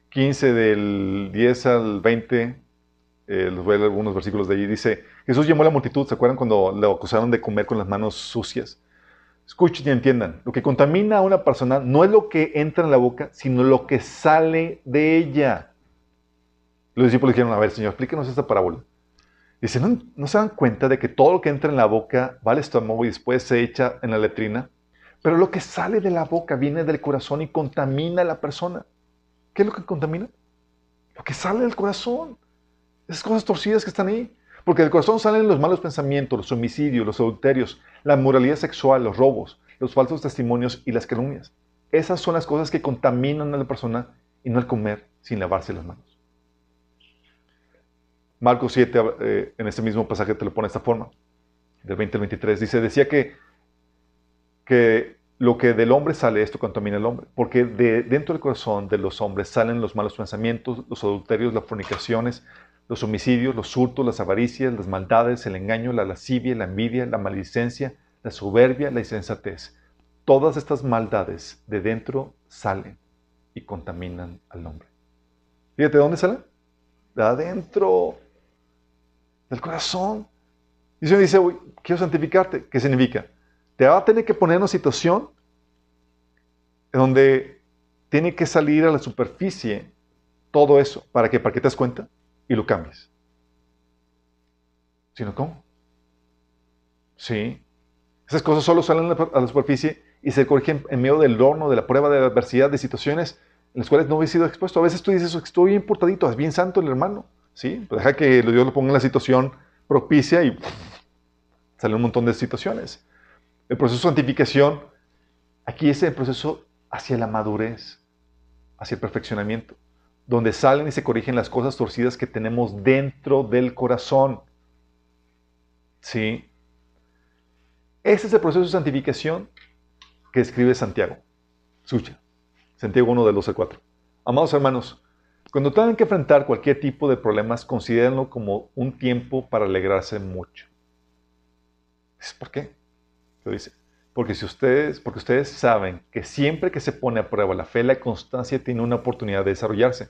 15 del 10 al 20, eh, los voy a leer algunos versículos de allí, dice, Jesús llamó a la multitud, ¿se acuerdan cuando le acusaron de comer con las manos sucias? Escuchen y entiendan, lo que contamina a una persona no es lo que entra en la boca, sino lo que sale de ella. Los discípulos dijeron, a ver, Señor, explíquenos esta parábola. Dice, ¿no, ¿no se dan cuenta de que todo lo que entra en la boca va al estómago y después se echa en la letrina? Pero lo que sale de la boca viene del corazón y contamina a la persona. ¿Qué es lo que contamina? Lo que sale del corazón. Esas cosas torcidas que están ahí. Porque del corazón salen los malos pensamientos, los homicidios, los adulterios, la moralidad sexual, los robos, los falsos testimonios y las calumnias. Esas son las cosas que contaminan a la persona y no el comer sin lavarse las manos. Marcos 7, eh, en este mismo pasaje te lo pone de esta forma, del 20 al 23, dice, decía que, que lo que del hombre sale, esto contamina al hombre, porque de, dentro del corazón de los hombres salen los malos pensamientos, los adulterios, las fornicaciones, los homicidios, los hurtos, las avaricias, las maldades, el engaño, la lascivia, la envidia, la maledicencia, la soberbia, la insensatez. Todas estas maldades de dentro salen y contaminan al hombre. Fíjate, ¿de dónde salen? De adentro, del corazón. Y se dice, quiero santificarte. ¿Qué significa? Te va a tener que poner en una situación en donde tiene que salir a la superficie todo eso. ¿Para qué? ¿Para que te das cuenta? y lo cambies. Sino, ¿cómo? Sí. Esas cosas solo salen a la superficie y se corrigen en medio del horno, de la prueba, de la adversidad, de situaciones en las cuales no habéis sido expuesto. A veces tú dices, estoy bien portadito, es bien santo el hermano. Sí, pues deja que Dios lo ponga en la situación propicia y sale un montón de situaciones. El proceso de santificación, aquí es el proceso hacia la madurez, hacia el perfeccionamiento donde salen y se corrigen las cosas torcidas que tenemos dentro del corazón. ¿Sí? Ese es el proceso de santificación que escribe Santiago. Escucha, Santiago 1 del 12 al 4. Amados hermanos, cuando tengan que enfrentar cualquier tipo de problemas, considérenlo como un tiempo para alegrarse mucho. ¿Por qué? Lo dice. Porque, si ustedes, porque ustedes saben que siempre que se pone a prueba la fe, la constancia tiene una oportunidad de desarrollarse.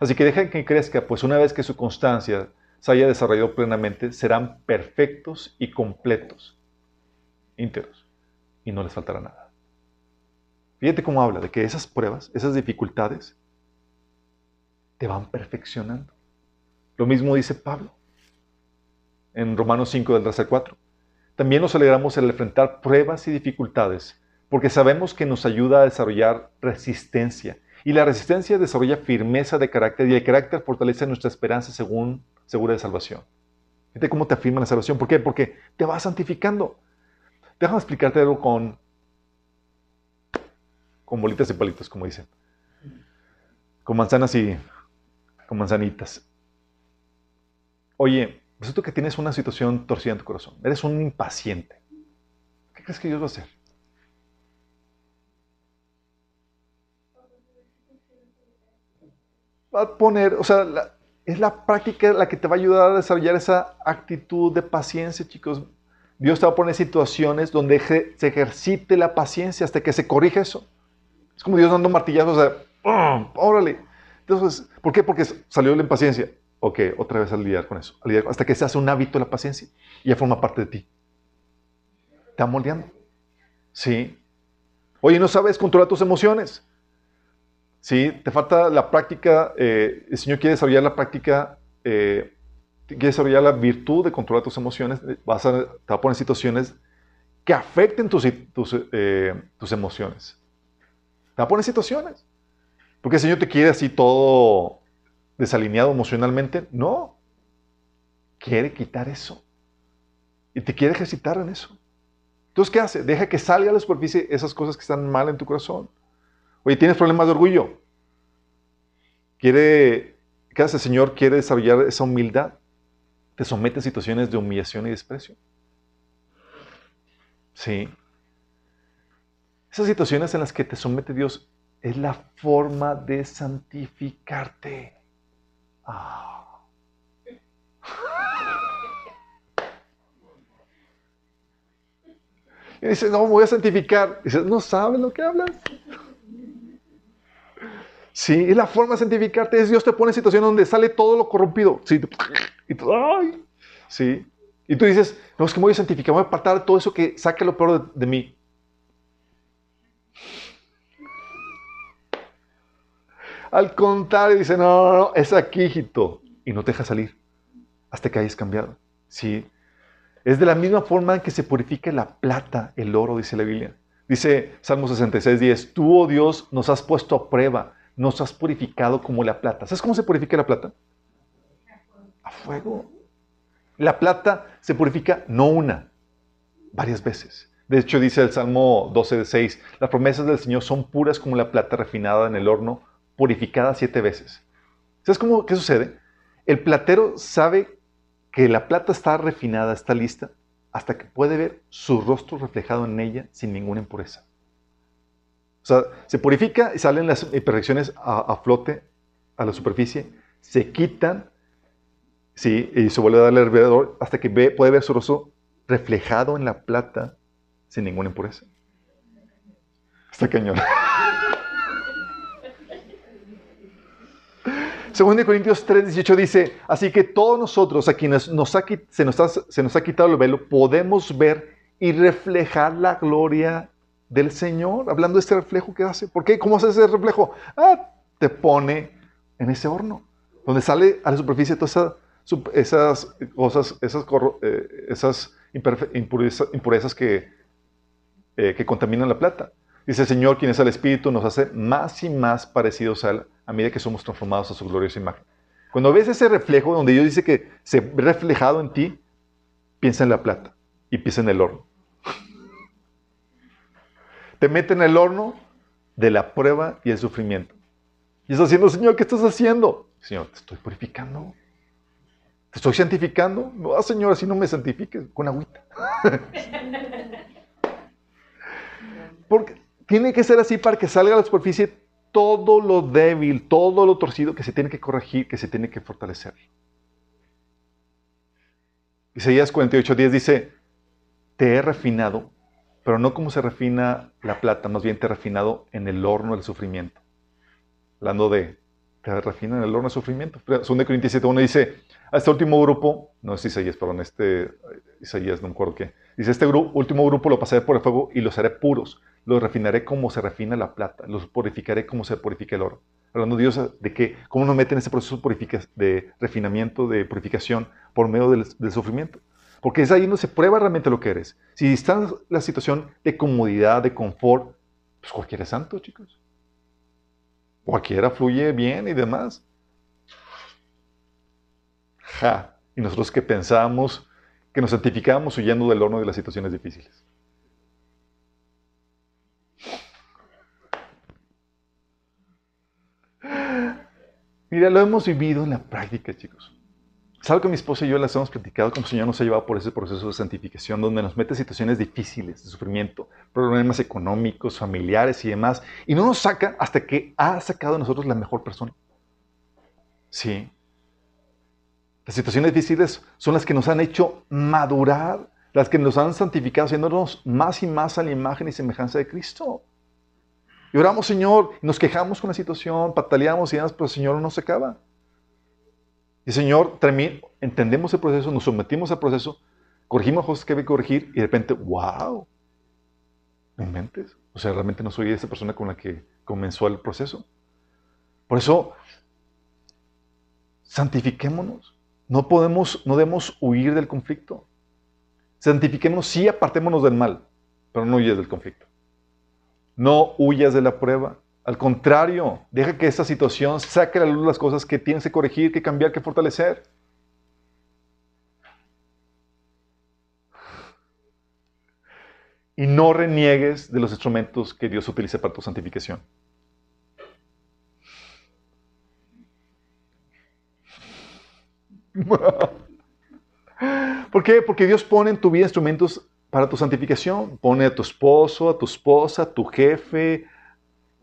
Así que dejen que crezca, pues una vez que su constancia se haya desarrollado plenamente, serán perfectos y completos, íntegros, y no les faltará nada. Fíjate cómo habla de que esas pruebas, esas dificultades, te van perfeccionando. Lo mismo dice Pablo en Romanos 5 del 3 al 4. También nos alegramos al enfrentar pruebas y dificultades, porque sabemos que nos ayuda a desarrollar resistencia. Y la resistencia desarrolla firmeza de carácter y el carácter fortalece nuestra esperanza según segura de salvación. Fíjate cómo te afirma la salvación. ¿Por qué? Porque te va santificando. Déjame explicarte algo con, con bolitas y palitos, como dicen. Con manzanas y con manzanitas. Oye, Resulta que tienes una situación torcida en tu corazón. Eres un impaciente. ¿Qué crees que Dios va a hacer? Va a poner, o sea, es la práctica la que te va a ayudar a desarrollar esa actitud de paciencia, chicos. Dios te va a poner situaciones donde se ejercite la paciencia hasta que se corrija eso. Es como Dios dando martillazos, o sea, órale. Entonces, ¿por qué? Porque salió la impaciencia. Ok, otra vez a lidiar con eso. hasta que se hace un hábito la paciencia y ya forma parte de ti. Te va moldeando. Sí. Oye, no sabes controlar tus emociones. Sí, te falta la práctica. Eh, el Señor quiere desarrollar la práctica, eh, quiere desarrollar la virtud de controlar tus emociones. Vas a, te va a poner situaciones que afecten tus, tus, eh, tus emociones. Te va a poner situaciones. Porque el Señor te quiere así todo desalineado emocionalmente. No. Quiere quitar eso. Y te quiere ejercitar en eso. Entonces, ¿qué hace? Deja que salga a la superficie esas cosas que están mal en tu corazón. Oye, ¿tienes problemas de orgullo? Quiere, ¿qué hace el Señor? Quiere desarrollar esa humildad. Te somete a situaciones de humillación y desprecio. Sí. Esas situaciones en las que te somete Dios es la forma de santificarte. Ah. Y dice, no, me voy a santificar. Y dice, no sabes lo que hablas. Sí, es la forma de santificarte. Es Dios te pone en situación donde sale todo lo corrompido. Sí, y tú, ay, sí. Y tú dices, no, es que me voy a santificar, voy a apartar todo eso que saque lo peor de, mí. Al contrario, dice, no, no, no, es aquí, hijito. Y no te deja salir hasta que hayas cambiado. Sí. Es de la misma forma en que se purifica la plata, el oro, dice la Biblia. Dice Salmo 66, 10, tú, oh Dios, nos has puesto a prueba, nos has purificado como la plata. ¿Sabes cómo se purifica la plata? A fuego. La plata se purifica no una, varias veces. De hecho, dice el Salmo 12, 6, las promesas del Señor son puras como la plata refinada en el horno, purificada siete veces. ¿Sabes cómo qué sucede? El platero sabe que la plata está refinada, está lista, hasta que puede ver su rostro reflejado en ella sin ninguna impureza. O sea, se purifica y salen las imperfecciones a, flote, a la superficie, se quitan Sí, y se vuelve a darle alrededor hasta que ve, puede ver su rostro reflejado en la plata sin ninguna impureza. Está cañón. Según de Corintios 3, 18 dice, así que todos nosotros a quienes nos se, nos ha, se nos ha quitado el velo, podemos ver y reflejar la gloria del Señor. Hablando de este reflejo que hace. ¿Por qué? ¿Cómo hace ese reflejo? Ah, te pone en ese horno, donde sale a la superficie toda esa esas cosas, esas, eh, esas impurezas, que, eh, que contaminan la plata. Dice el Señor, quien es el Espíritu, nos hace más y más parecidos a Él a medida que somos transformados a su gloriosa imagen. Cuando ves ese reflejo, donde Dios dice que se ve reflejado en ti, piensa en la plata y piensa en el horno. Te mete en el horno de la prueba y el sufrimiento. Y estás haciendo, Señor, ¿qué estás haciendo? Señor, te estoy purificando. ¿Te estoy santificando? No, ah, Señor, así no me santifiques con agüita. Porque tiene que ser así para que salga a la superficie todo lo débil, todo lo torcido que se tiene que corregir, que se tiene que fortalecer. Isaías 48:10 dice, te he refinado, pero no como se refina la plata, más bien te he refinado en el horno del sufrimiento. Hablando de, te refina en el horno del sufrimiento. 2 Corintios 7:1 dice, a este último grupo, no es Isaías, perdón, este Isaías, no me acuerdo qué. Dice, este último grupo lo pasaré por el fuego y los haré puros. Los refinaré como se refina la plata. Los purificaré como se purifica el oro. Hablando de Dios, de que, cómo nos mete en ese proceso de refinamiento, de purificación, por medio del, sufrimiento. Porque es ahí donde se prueba realmente lo que eres. Si está la situación de comodidad, de confort, pues cualquiera es santo, chicos. Cualquiera fluye bien y demás. Y nosotros que pensábamos que nos santificábamos huyendo del horno de las situaciones difíciles. Mira, lo hemos vivido en la práctica, chicos. Es que mi esposa y yo las hemos platicado, como el Señor nos ha llevado por ese proceso de santificación, donde nos mete situaciones difíciles, de sufrimiento, problemas económicos, familiares y demás, y no nos saca hasta que ha sacado de nosotros la mejor persona. Sí. Las situaciones difíciles son las que nos han hecho madurar, las que nos han santificado, haciéndonos más y más a la imagen y semejanza de Cristo. Y oramos, Señor, nos quejamos con la situación, pataleamos y demás, pero el Señor no se acaba. Y Señor, entendemos el proceso, nos sometimos al proceso, corregimos cosas que hay que corregir y de repente, wow, ¿me mentes? O sea, realmente no soy esa persona con la que comenzó el proceso. Por eso, santifiquémonos. No podemos, no debemos huir del conflicto. Santifiquémonos, sí, apartémonos del mal, pero no huyas del conflicto. No huyas de la prueba. Al contrario, deja que esta situación saque a la luz las cosas que tienes que corregir, que cambiar, que fortalecer. Y no reniegues de los instrumentos que Dios utiliza para tu santificación. ¿Por qué? Porque Dios pone en tu vida instrumentos para tu santificación. Pone a tu esposo, a tu esposa, a tu jefe,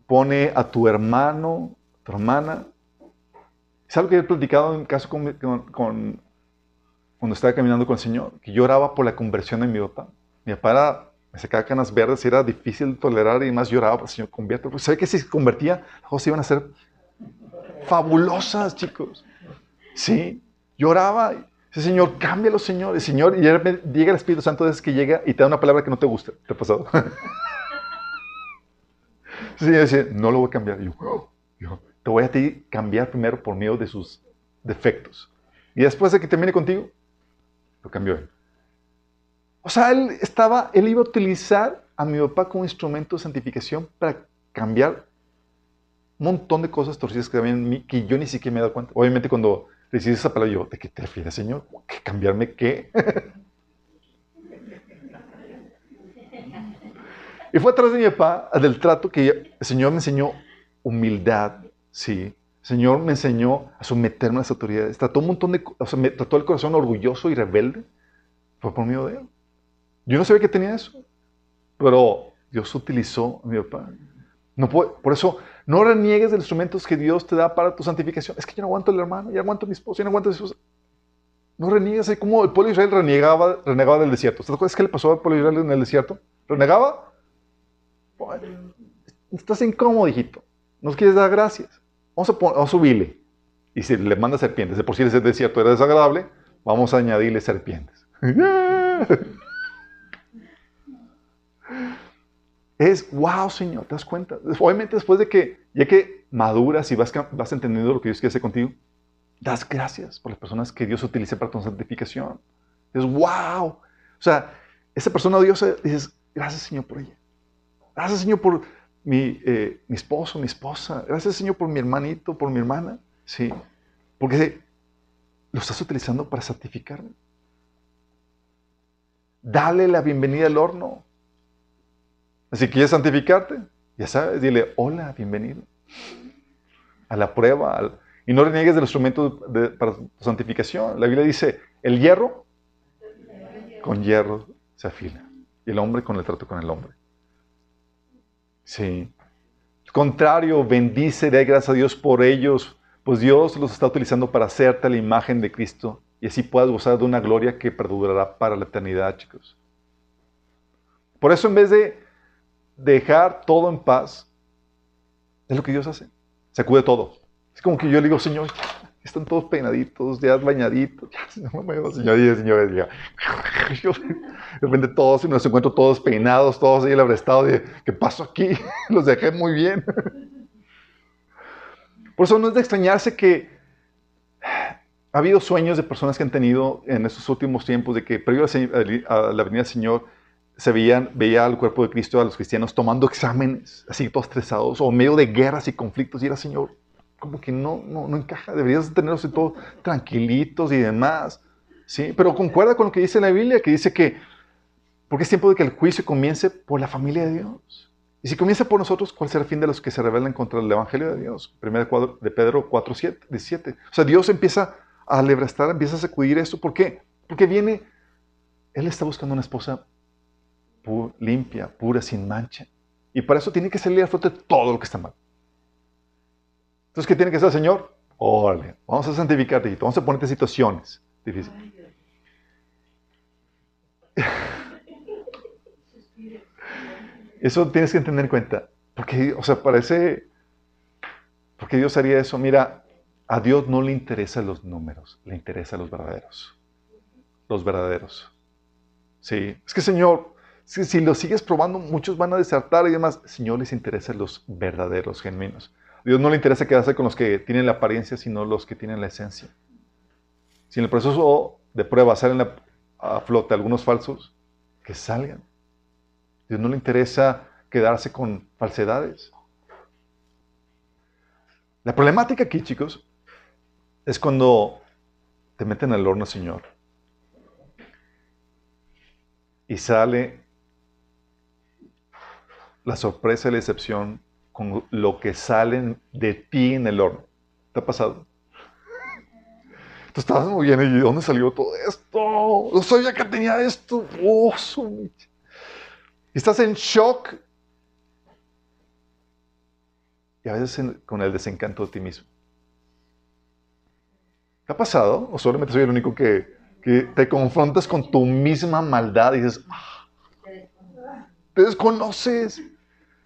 pone a tu hermano, tu hermana. Es algo que he platicado en caso con, con, cuando estaba caminando con el Señor, que yo oraba por la conversión de mi papá. Mi papá era, me sacaba canas verdes era difícil de tolerar y más lloraba, el Señor, convierte. Porque sabe que si se convertía, las cosas iban a ser fabulosas, chicos. Sí, lloraba. Dice, Señor, cámbialo, Señor. Señor, y llega el Espíritu Santo desde que llega y te da una palabra que no te gusta. ¿Te ha pasado? El Señor dice, no lo voy a cambiar. Y yo, yo, te voy a ti cambiar primero por medio de sus defectos. Y después de que termine contigo, lo cambió él. O sea, él estaba, él iba a utilizar a mi papá como instrumento de santificación para cambiar un montón de cosas torcidas que mí que yo ni siquiera me he dado cuenta. Obviamente cuando recibí esa palabra yo, ¿de qué te refieres, Señor? ¿Qué cambiarme qué? y fue atrás de mi papá, del trato que el Señor me enseñó humildad, sí. El Señor me enseñó a someterme a las autoridades. Trató un montón de, o sea, me trató el corazón orgulloso y rebelde. Fue por medio de él. Yo no sabía que tenía eso, pero Dios utilizó a mi papá. No por eso, no reniegues de los instrumentos que Dios te da para tu santificación. Es que yo no aguanto al hermano, yo aguanto a mi esposo, yo no aguanto a mi esposa. No reniegues, es como el pueblo de Israel renegaba, renegaba del desierto. ¿Te acuerdas qué le pasó al pueblo de Israel en el desierto? ¿Renegaba? Estás incómodo, hijito. No quieres dar gracias. Vamos a, subirle. Y si le manda serpientes, de por sí ese desierto era desagradable, vamos a añadirle serpientes. es, wow, Señor, ¿te das cuenta? Obviamente después de que, ya que maduras y vas, vas entendiendo lo que Dios quiere hacer contigo, das gracias por las personas que Dios utilice para tu santificación. Es, wow. O sea, esa persona Dios dices, gracias Señor por ella. Gracias Señor por mi, eh, mi esposo, mi esposa. Gracias Señor por mi hermanito, por mi hermana. Sí. Porque lo estás utilizando para santificarme. Dale la bienvenida al horno. Así quieres santificarte, ya sabes, dile, hola, bienvenido. A la prueba. y no reniegues del instrumento de, para tu santificación. La Biblia dice, el hierro con hierro se afila. Y el hombre con el trato con el hombre. Sí. Contrario, bendice, dé gracias a Dios por ellos, pues Dios los está utilizando para hacerte la imagen de Cristo y así puedas gozar de una gloria que perdurará para la eternidad, chicos. Por eso en vez de dejar todo en paz, es lo que Dios hace. Se acude todo. Es como que yo le digo, Señor, están todos peinaditos, ya bañaditos. Ya, no me señor, señores, ya. Yo, de repente todos, y nos encuentro todos peinados, todos ahí el estado de, ¿qué pasó aquí? Los dejé muy bien. Por eso no es de extrañarse que ha habido sueños de personas que han tenido en estos últimos tiempos de que previo a la venida del Señor, se veían, veía al cuerpo de Cristo, a los cristianos, tomando exámenes, así todos estresados, o medio de guerras y conflictos, y era, Señor, como que no, no, no encaja, deberías tenerlos todos tranquilitos y demás, ¿sí? Pero concuerda con lo que dice la Biblia, que dice que, porque es tiempo de que el juicio comience por la familia de Dios. Y si comienza por nosotros, ¿cuál será el fin de los que se rebelan contra el Evangelio de Dios? Primera de Pedro 4, 7, 17. O sea, Dios empieza a alebrestar, empieza a sacudir esto. ¿Por qué? Porque viene, Él está buscando una esposa limpia, pura, sin mancha. Y para eso tiene que salir a flote todo lo que está mal. Entonces, ¿qué tiene que hacer Señor? Órale, vamos a santificarte, vamos a ponerte situaciones difíciles. Eso tienes que tener en cuenta. Porque, o sea, parece. Porque Dios haría eso. Mira, a Dios no le interesan los números, le interesan los verdaderos. Los verdaderos. Sí. Es que, Señor, si, si lo sigues probando, muchos van a desertar y demás. Señor les interesa los verdaderos, genuinos. Dios no le interesa quedarse con los que tienen la apariencia, sino los que tienen la esencia. Si en el proceso de prueba salen a, flote algunos falsos, que salgan. Dios no le interesa quedarse con falsedades. La problemática aquí, chicos, es cuando te meten al horno, Señor, y sale la sorpresa y la decepción con lo que salen de ti en el horno. ¿Te ha pasado? tú estabas muy bien y ¿de dónde salió todo esto? No sabía que tenía esto. Oh, estás en shock. Y a veces con el desencanto de ti mismo. ¿Qué ha pasado? ¿O solamente soy el único que, que te confrontas con tu misma maldad y dices, ah, te desconoces?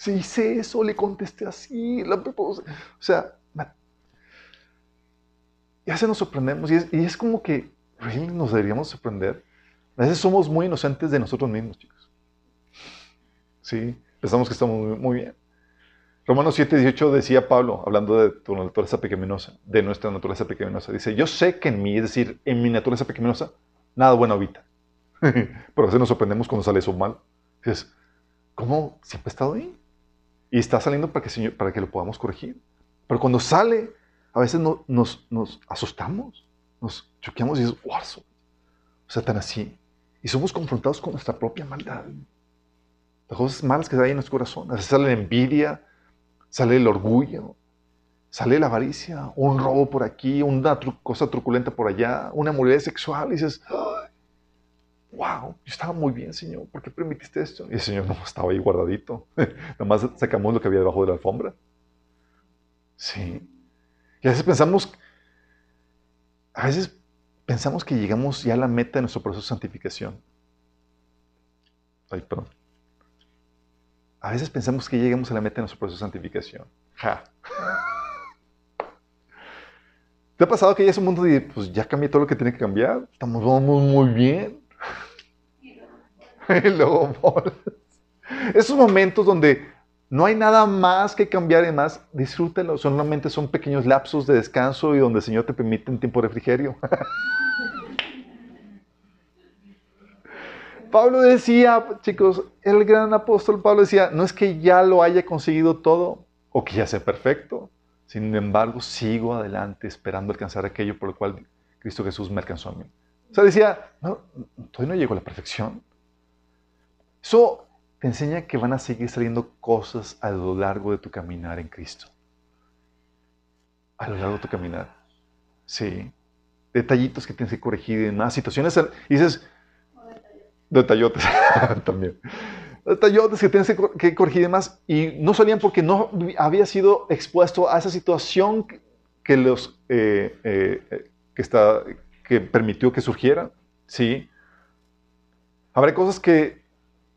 Si hice eso, le contesté así. o sea, y a veces nos sorprendemos y es, como que nos deberíamos sorprender. A veces somos muy inocentes de nosotros mismos, chicos. Sí, pensamos que estamos muy, bien. Romanos 7, 18 decía Pablo, hablando de tu naturaleza pecaminosa, de nuestra naturaleza pecaminosa, dice, yo sé que en mí, es decir, en mi naturaleza pecaminosa, nada bueno habita. Pero a veces nos sorprendemos cuando sale eso mal. Dices, ¿cómo siempre ha estado ahí? Y está saliendo para que, para que lo podamos corregir. Pero cuando sale, a veces nos, asustamos, nos choqueamos y es, wow, o sea, tan así. Y somos confrontados con nuestra propia maldad. Las cosas malas que hay en nuestro corazón. A veces sale la envidia, sale el orgullo, sale la avaricia, un robo por aquí, una cosa truculenta por allá, una moralidad sexual. Y dices, wow, yo estaba muy bien, Señor, ¿por qué permitiste esto? Y el Señor no estaba ahí guardadito. Nada más sacamos lo que había debajo de la alfombra. Sí. Y a veces pensamos, a veces pensamos que llegamos ya a la meta de nuestro proceso de santificación. Ay, perdón. A veces pensamos que llegamos a la meta de nuestro proceso de santificación. Ja. ¿Te ha pasado que ya es un mundo de, pues ya cambié todo lo que tiene que cambiar? Estamos vamos muy bien. luego, esos momentos donde no hay nada más que cambiar y más, disfrútelo. Solamente son pequeños lapsos de descanso y donde el Señor te permite un tiempo de refrigerio. Pablo decía, chicos, el gran apóstol Pablo decía, no es que ya lo haya conseguido todo o que ya sea perfecto, sin embargo sigo adelante esperando alcanzar aquello por lo cual Cristo Jesús me alcanzó a mí. O sea, decía, no, todavía no llego a la perfección. Eso te enseña que van a seguir saliendo cosas a lo largo de tu caminar en Cristo. A lo largo de tu caminar. Sí. Detallitos que tienes que corregir y demás. Situaciones. Dices. Detallotes. También. Detallotes que tienes que corregir y demás. Y no salían porque no había sido expuesto a esa situación que los. Eh, eh, que, está, que permitió que surgiera. Sí. Habrá cosas que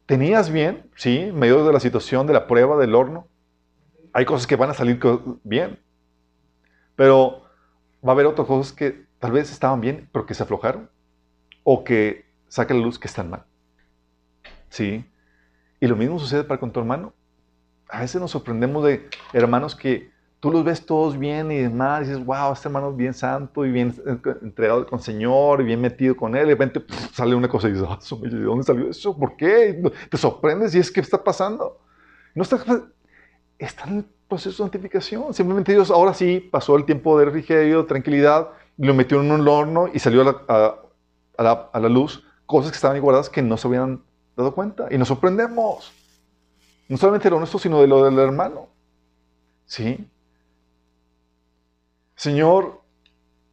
tenías bien, sí, en medio de la situación, de la prueba, del horno. Hay cosas que van a salir bien, pero va a haber otras cosas que tal vez estaban bien, pero que se aflojaron, o que sacan la luz que están mal. Sí. Y lo mismo sucede para con tu hermano. A veces nos sorprendemos de hermanos que tú los ves todos bien y demás, y dices, wow, este hermano es bien santo y bien entregado con el Señor y bien metido con Él, y de repente sale una cosa y dices, ah, ¿de dónde salió eso? ¿Por qué? Te sorprendes y es que está pasando. No está, está en el proceso de santificación. Simplemente Dios ahora sí pasó el tiempo de refrigerio, tranquilidad, lo metió en un horno y salió a la, a la luz cosas que estaban guardadas que no se habían dado cuenta. Y nos sorprendemos. No solamente de lo nuestro, sino de lo del hermano. ¿Sí? Señor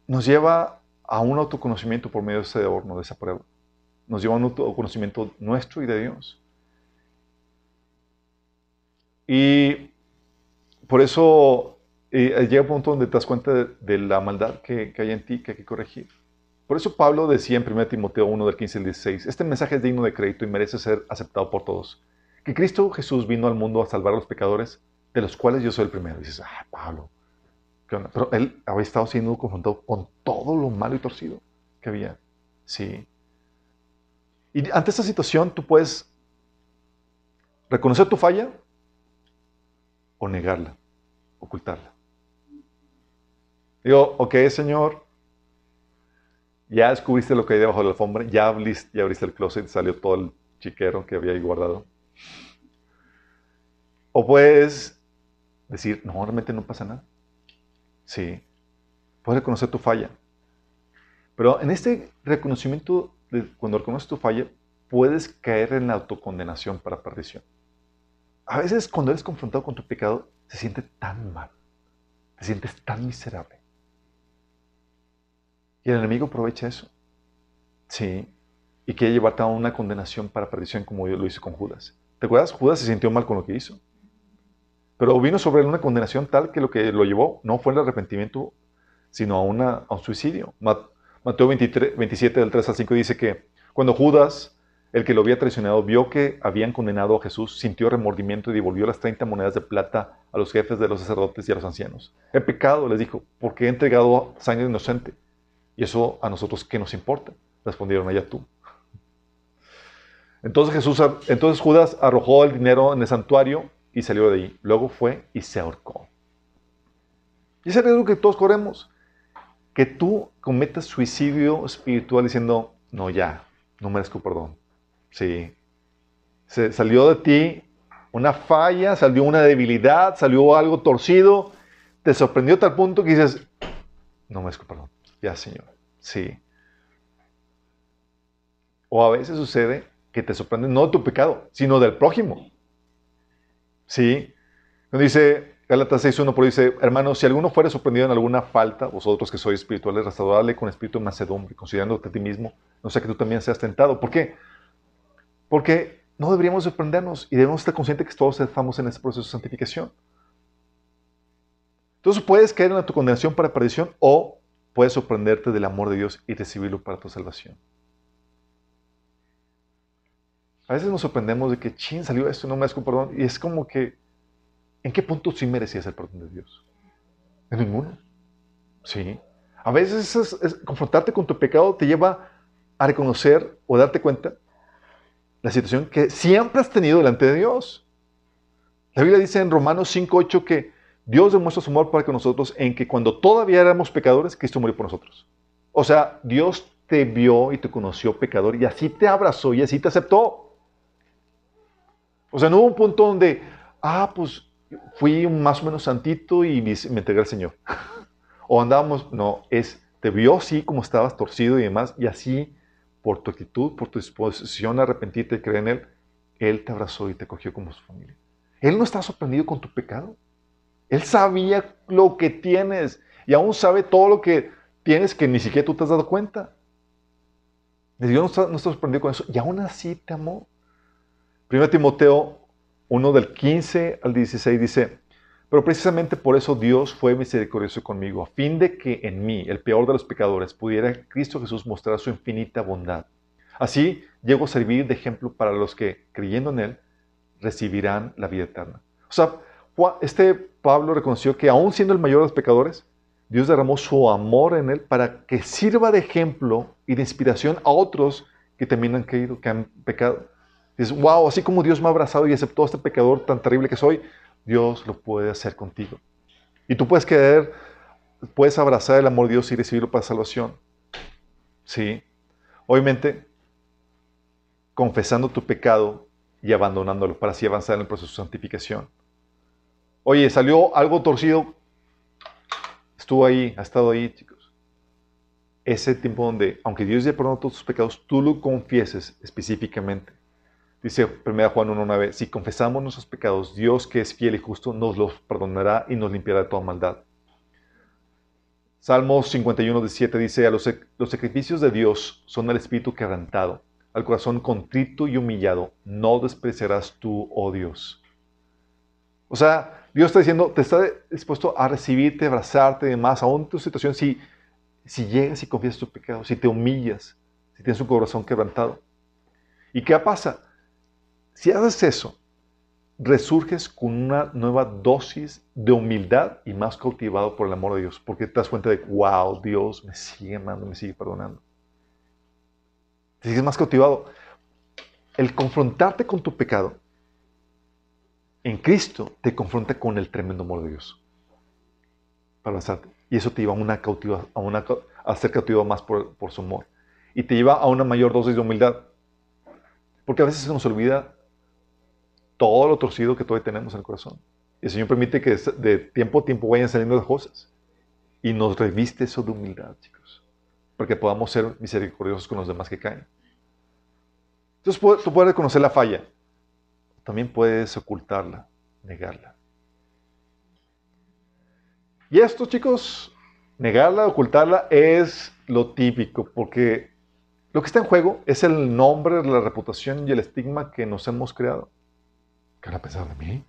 nos lleva a un autoconocimiento por medio de ese horno, de esa prueba. Nos lleva a un autoconocimiento nuestro y de Dios. Y por eso eh, llega un punto donde te das cuenta de, la maldad que, hay en ti, que hay que corregir. Por eso Pablo decía en 1 Timoteo 1 del 15 al 16, este mensaje es digno de crédito y merece ser aceptado por todos. Que Cristo Jesús vino al mundo a salvar a los pecadores, de los cuales yo soy el primero. Y dices, ah, Pablo, pero él había estado siendo confrontado con todo lo malo y torcido que había. Sí. Y ante esta situación tú puedes reconocer tu falla o negarla, ocultarla. Digo, ok, Señor, ya descubriste lo que hay debajo de la alfombra, ya abriste, ya abriste el closet salió todo el chiquero que había ahí guardado. O puedes decir, no, realmente no pasa nada. Sí, puedes reconocer tu falla. Pero en este reconocimiento, de, cuando reconoces tu falla, puedes caer en la autocondenación para perdición. A veces cuando eres confrontado con tu pecado, se siente tan mal, te sientes tan miserable. Y el enemigo aprovecha eso. Sí. Y quiere llevarte a una condenación para perdición como lo hice con Judas. ¿Te acuerdas? Judas se sintió mal con lo que hizo. Pero vino sobre él una condenación tal que lo que lo llevó no fue el arrepentimiento, sino a, una, a un suicidio. Mateo 23, 27 del 3 al 5 dice que cuando Judas, el que lo había traicionado, vio que habían condenado a Jesús, sintió remordimiento y devolvió las 30 monedas de plata a los jefes de los sacerdotes y a los ancianos. El pecado, les dijo, porque he entregado sangre inocente. Y eso a nosotros, ¿qué nos importa? Respondieron allá tú. Entonces, Jesús, entonces Judas arrojó el dinero en el santuario y salió de ahí. Luego fue y se ahorcó. Y es riesgo que todos corremos. Que tú cometas suicidio espiritual diciendo, no, ya, no merezco perdón. Sí. Se salió de ti una falla, salió una debilidad, salió algo torcido, te sorprendió a tal punto que dices, no merezco perdón. Ya, Señor. Sí. O a veces sucede que te sorprende no de tu pecado, sino del prójimo. Sí. Dice Gálatas 6.1, por dice, hermanos, si alguno fuere sorprendido en alguna falta, vosotros que sois espirituales, restaurarle con espíritu de mansedumbre, considerándote a ti mismo, no sé que tú también seas tentado. ¿Por qué? Porque no deberíamos sorprendernos y debemos estar conscientes que todos estamos en este proceso de santificación. Entonces puedes caer en tu condenación para perdición o puedes sorprenderte del amor de Dios y recibirlo para tu salvación. A veces nos sorprendemos de que, chin, salió esto, no me das perdón. Y es como que, ¿en qué punto sí merecías el perdón de Dios? En ninguno. Sí. A veces confrontarte con tu pecado te lleva a reconocer o darte cuenta la situación que siempre has tenido delante de Dios. La Biblia dice en Romanos 5.8 que Dios demuestra su amor para con nosotros en que cuando todavía éramos pecadores, Cristo murió por nosotros. O sea, Dios te vio y te conoció pecador y así te abrazó y así te aceptó. O sea, no hubo un punto donde, ah, pues fui más o menos santito y me entregué al Señor. o andábamos, no, es, te vio así como estabas torcido y demás, y así, por tu actitud, por tu disposición a arrepentirte y creer en Él, Él te abrazó y te cogió como su familia. Él no está sorprendido con tu pecado. Él sabía lo que tienes y aún sabe todo lo que tienes que ni siquiera tú te has dado cuenta. Dios no está, no está sorprendido con eso y aún así te amó. 1 Timoteo 1 del 15 al 16 dice, pero precisamente por eso Dios fue misericordioso conmigo, a fin de que en mí, el peor de los pecadores, pudiera Cristo Jesús mostrar su infinita bondad. Así llego a servir de ejemplo para los que, creyendo en Él, recibirán la vida eterna. O sea, este Pablo reconoció que aún siendo el mayor de los pecadores, Dios derramó su amor en Él para que sirva de ejemplo y de inspiración a otros que también han caído, que han pecado. Dices, wow, así como Dios me ha abrazado y aceptó a este pecador tan terrible que soy, Dios lo puede hacer contigo. Y tú puedes querer, puedes abrazar el amor de Dios y recibirlo para salvación. Sí. Obviamente, confesando tu pecado y abandonándolo para así avanzar en el proceso de santificación. Oye, salió algo torcido, estuvo ahí, ha estado ahí, chicos. Ese tiempo donde, aunque Dios ya perdonó todos tus pecados, tú lo confieses específicamente Dice 1 Juan 1.9, si confesamos nuestros pecados, Dios que es fiel y justo nos los perdonará y nos limpiará de toda maldad. Salmos 51.17 dice, a los, los sacrificios de Dios son el espíritu quebrantado, al corazón contrito y humillado, no despreciarás tú, oh Dios. O sea, Dios está diciendo, te está dispuesto a recibirte, abrazarte y demás, aún tu situación, si, si llegas y confiesas tu pecado, si te humillas, si tienes un corazón quebrantado. ¿Y qué pasa? Si haces eso, resurges con una nueva dosis de humildad y más cautivado por el amor de Dios, porque te das cuenta de, wow, Dios me sigue amando, me sigue perdonando. Te sigues más cautivado. El confrontarte con tu pecado en Cristo te confronta con el tremendo amor de Dios. Para. Y eso te lleva a, una cautiva, a, una, a ser cautivado más por, por su amor. Y te lleva a una mayor dosis de humildad. Porque a veces se nos olvida todo lo torcido que todavía tenemos en el corazón. Y el Señor permite que de tiempo a tiempo vayan saliendo las cosas. Y nos reviste eso de humildad, chicos. Para que podamos ser misericordiosos con los demás que caen. Entonces tú puedes reconocer la falla. También puedes ocultarla, negarla. Y esto, chicos, negarla, ocultarla es lo típico, porque lo que está en juego es el nombre, la reputación y el estigma que nos hemos creado. ¿Qué van a pensar de mí?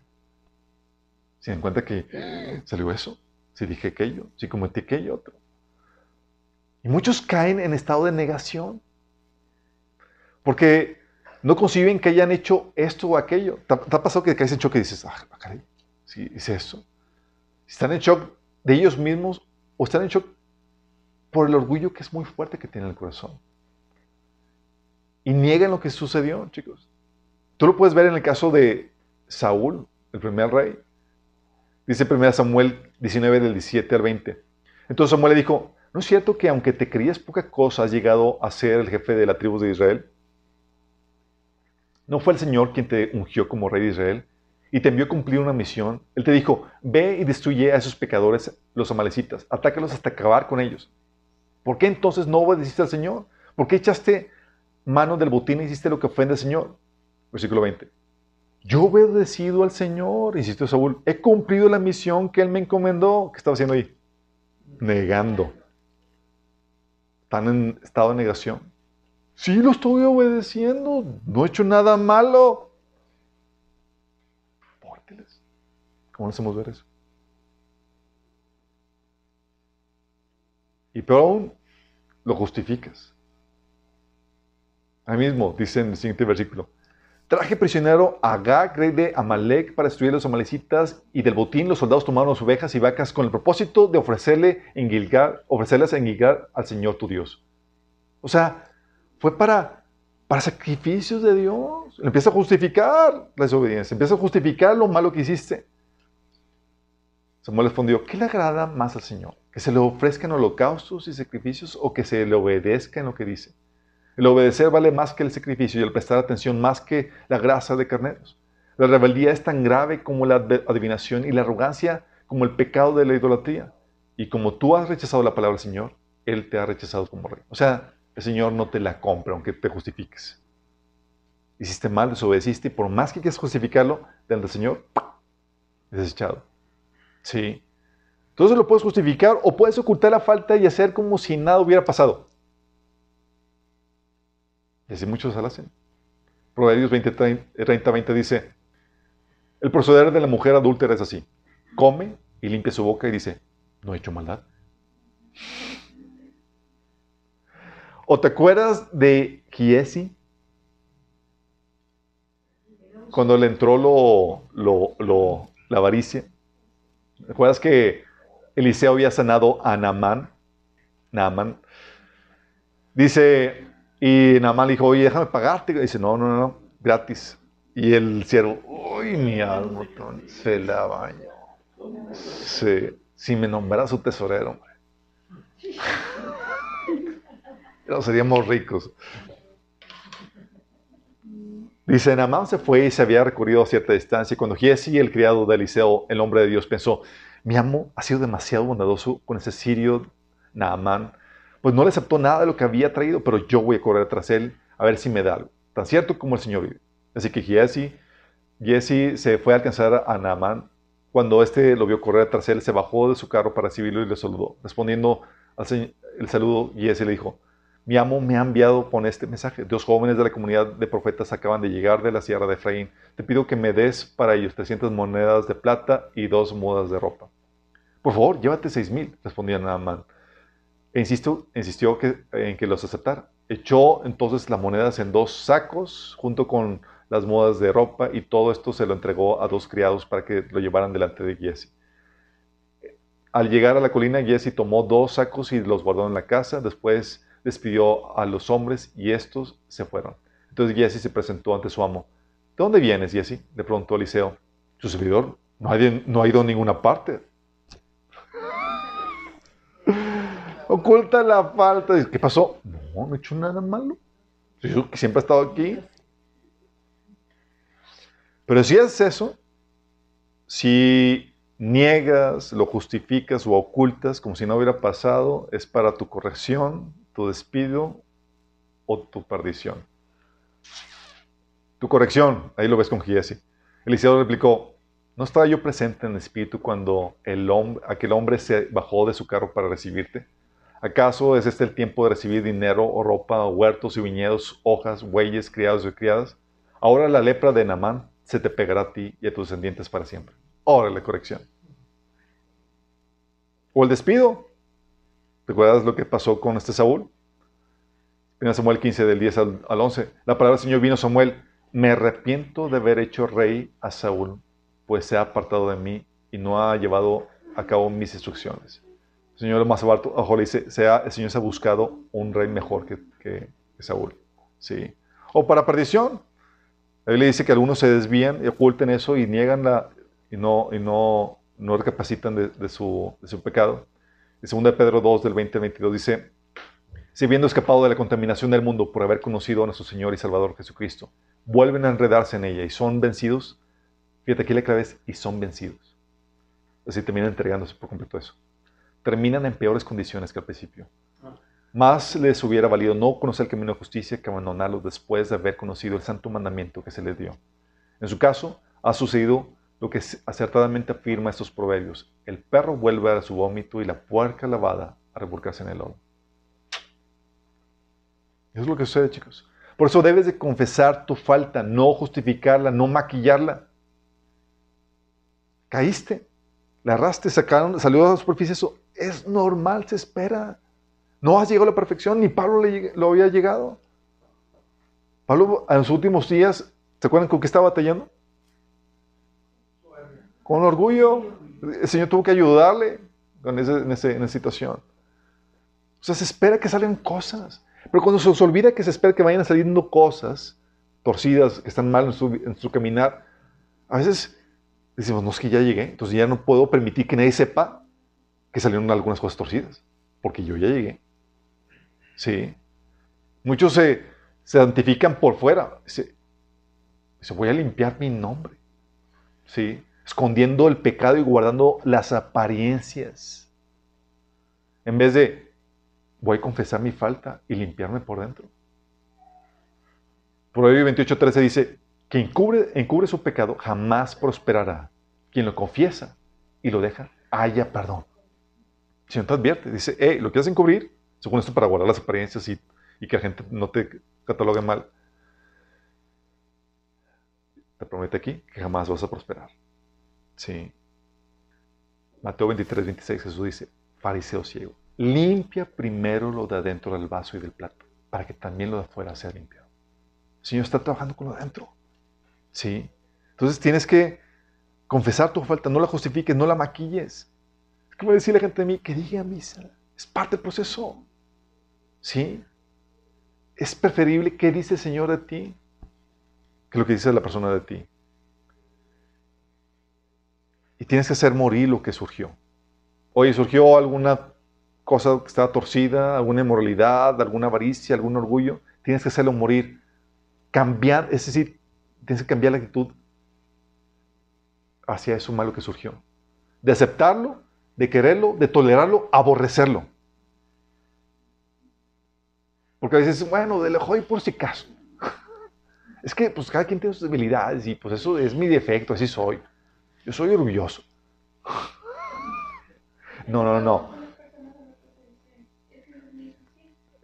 Si en cuenta que salió eso, si dije aquello, si cometí aquello otro. Y muchos caen en estado de negación. Porque no conciben que hayan hecho esto o aquello. ¿Te, ha pasado que caes en shock y dices, ah, caray, sí, hice eso? Están en shock de ellos mismos o están en shock por el orgullo que es muy fuerte que tiene el corazón. Y niegan lo que sucedió, chicos. Tú lo puedes ver en el caso de Saúl, el primer rey. Dice 1 Samuel 19 del 17 al 20. Entonces Samuel le dijo, ¿no es cierto que aunque te creías poca cosa has llegado a ser el jefe de la tribu de Israel? ¿No fue el Señor quien te ungió como rey de Israel y te envió a cumplir una misión? Él te dijo, ve y destruye a esos pecadores, los amalecitas, atácalos hasta acabar con ellos. ¿Por qué entonces no obedeciste al Señor? ¿Por qué echaste mano del botín y hiciste lo que ofende al Señor? Versículo 20. Yo he obedecido al Señor, insistió Saúl. He cumplido la misión que Él me encomendó. ¿Qué estaba haciendo ahí? Negando. Están en estado de negación. Sí, lo estoy obedeciendo. No he hecho nada malo. ¿Cómo hacemos ver eso? Y peor aún, lo justificas. Ahí mismo dice en el siguiente versículo. Traje prisionero a Gag, rey de Amalek, para destruir a los amalecitas, y del botín los soldados tomaron las ovejas y vacas con el propósito de ofrecerle en Gilgal, ofrecerlas en Gilgal al Señor tu Dios. O sea, fue para, para sacrificios de Dios. Empieza a justificar la desobediencia, empieza a justificar lo malo que hiciste. Samuel respondió, ¿qué le agrada más al Señor? ¿Que se le ofrezcan holocaustos y sacrificios o que se le obedezca en lo que dice? El obedecer vale más que el sacrificio y el prestar atención más que la grasa de carneros. La rebeldía es tan grave como la adivinación y la arrogancia como el pecado de la idolatría. Y como tú has rechazado la palabra del Señor, Él te ha rechazado como rey. O sea, el Señor no te la compra aunque te justifiques. Hiciste mal, desobedeciste y por más que quieras justificarlo, delante del Señor, es desechado. Sí. Entonces lo puedes justificar o puedes ocultar la falta y hacer como si nada hubiera pasado. Así muchos hacen. Proverbios 20, 30, 20 dice, el proceder de la mujer adúltera es así. Come y limpia su boca y dice, no he hecho maldad. ¿O te acuerdas de Giesi? Cuando le entró lo, la avaricia. ¿Recuerdas que Eliseo había sanado a Naamán? Naamán. Dice, y Naamán le dijo, oye, déjame pagarte. dice, no, no, no, gratis. Y el siervo, uy, mi alma, se la bañó. si me nombrara su tesorero, hombre. no seríamos ricos. Dice, Naamán se fue y se había recorrido a cierta distancia. Cuando Giesi, el criado de Eliseo, el hombre de Dios, pensó, mi amo ha sido demasiado bondadoso con ese sirio Naamán, pues no le aceptó nada de lo que había traído, pero yo voy a correr tras él a ver si me da algo. Tan cierto como el Señor vive. Así que Giesi, Giesi se fue a alcanzar a Naamán. Cuando éste lo vio correr tras él, se bajó de su carro para recibirlo y le saludó. Respondiendo al el saludo, Giesi le dijo, mi amo me ha enviado con este mensaje. Dos jóvenes de la comunidad de profetas acaban de llegar de la sierra de Efraín. Te pido que me des para ellos 300 monedas de plata y dos mudas de ropa. Por favor, llévate seis mil, respondía Naaman. Insistió en que los aceptara. Echó entonces las monedas en dos sacos junto con las mudas de ropa y todo esto se lo entregó a dos criados para que lo llevaran delante de Giesi. Al llegar a la colina, Giesi tomó dos sacos y los guardó en la casa. Después despidió a los hombres y estos se fueron. Entonces Jesse se presentó ante su amo. ¿De dónde vienes, Jesse? Le preguntó Eliseo. Su servidor no no ha ido a ninguna parte. Oculta la falta. ¿Qué pasó? No, no he hecho nada malo. Yo siempre he estado aquí. Pero si es eso, si niegas, lo justificas o ocultas como si no hubiera pasado, es para tu corrección, tu despido o tu perdición. Tu corrección, ahí lo ves con Giesi. Eliseo replicó, ¿no estaba yo presente en el espíritu cuando el hombre, aquel hombre se bajó de su carro para recibirte? ¿Acaso es este el tiempo de recibir dinero o ropa, huertos y viñedos, hojas, bueyes, criados y criadas? Ahora la lepra de Namán se te pegará a ti y a tus descendientes para siempre. Órale, corrección. O el despido. ¿Recuerdas lo que pasó con este Saúl? En Samuel 15, del 10 al, 11. La palabra del Señor vino a Samuel. Me arrepiento de haber hecho rey a Saúl, pues se ha apartado de mí y no ha llevado a cabo mis instrucciones. Señor más abajo le dice, sea, el Señor se ha buscado un rey mejor que, que, Saúl. ¿Sí? O para perdición. Él le dice que algunos se desvían y oculten eso y niegan la, y no, y no, no recapacitan de, su, de su pecado. En 2 Pedro 2, del 20 al 22 dice, si habiendo escapado de la contaminación del mundo por haber conocido a nuestro Señor y Salvador Jesucristo, vuelven a enredarse en ella y son vencidos, fíjate aquí la clave es, y son vencidos. Así terminan entregándose por completo eso. Terminan en peores condiciones que al principio. Más les hubiera valido no conocer el camino de justicia que abandonarlo después de haber conocido el santo mandamiento que se les dio. En su caso, ha sucedido lo que acertadamente afirma estos proverbios. El perro vuelve a su vómito y la puerca lavada a revolcarse en el lodo. Eso es lo que sucede, chicos. Por eso debes de confesar tu falta, no justificarla, no maquillarla. Caíste, la arraste, sacaron, salió a la superficie, eso es normal, se espera. No has llegado a la perfección, ni Pablo lo había llegado. Pablo en sus últimos días, ¿se acuerdan con qué estaba batallando? Con orgullo. El Señor tuvo que ayudarle en, en esa situación. O sea, se espera que salgan cosas. Pero cuando se olvida que se espera que vayan saliendo cosas torcidas, que están mal en su, caminar, a veces decimos, no es que ya llegué, entonces ya no puedo permitir que nadie sepa que salieron algunas cosas torcidas, porque yo ya llegué. Sí. Muchos se, se identifican por fuera. Se, se voy a limpiar mi nombre. Sí. Escondiendo el pecado y guardando las apariencias. En vez de, voy a confesar mi falta y limpiarme por dentro. Proverbio 28.13 dice, que encubre, encubre su pecado jamás prosperará. Quien lo confiesa y lo deja, haya perdón. Si no te advierte, dice, hey, lo quieres encubrir, según esto para guardar las apariencias y, y que la gente no te catalogue mal. Te promete aquí que jamás vas a prosperar. Sí. Mateo 23, 26, Jesús dice, fariseo ciego limpia primero lo de adentro del vaso y del plato, para que también lo de afuera sea limpiado. El Señor está trabajando con lo de adentro. ¿Sí? Entonces tienes que confesar tu falta, no la justifiques, no la maquilles. Es como decir la gente de mí que diga misa. Es parte del proceso. ¿Sí? Es preferible que dice el Señor de ti que lo que dice la persona de ti. Y tienes que hacer morir lo que surgió. Oye, surgió alguna cosa que está torcida, alguna inmoralidad, alguna avaricia, algún orgullo, tienes que hacerlo morir. Cambiar, es decir, tienes que cambiar la actitud hacia eso malo que surgió. De aceptarlo, de quererlo, de tolerarlo, aborrecerlo. Porque a veces, bueno, de lejos y por si caso. Es que pues cada quien tiene sus debilidades y pues eso es mi defecto, así soy. Yo soy orgulloso. No, no, no.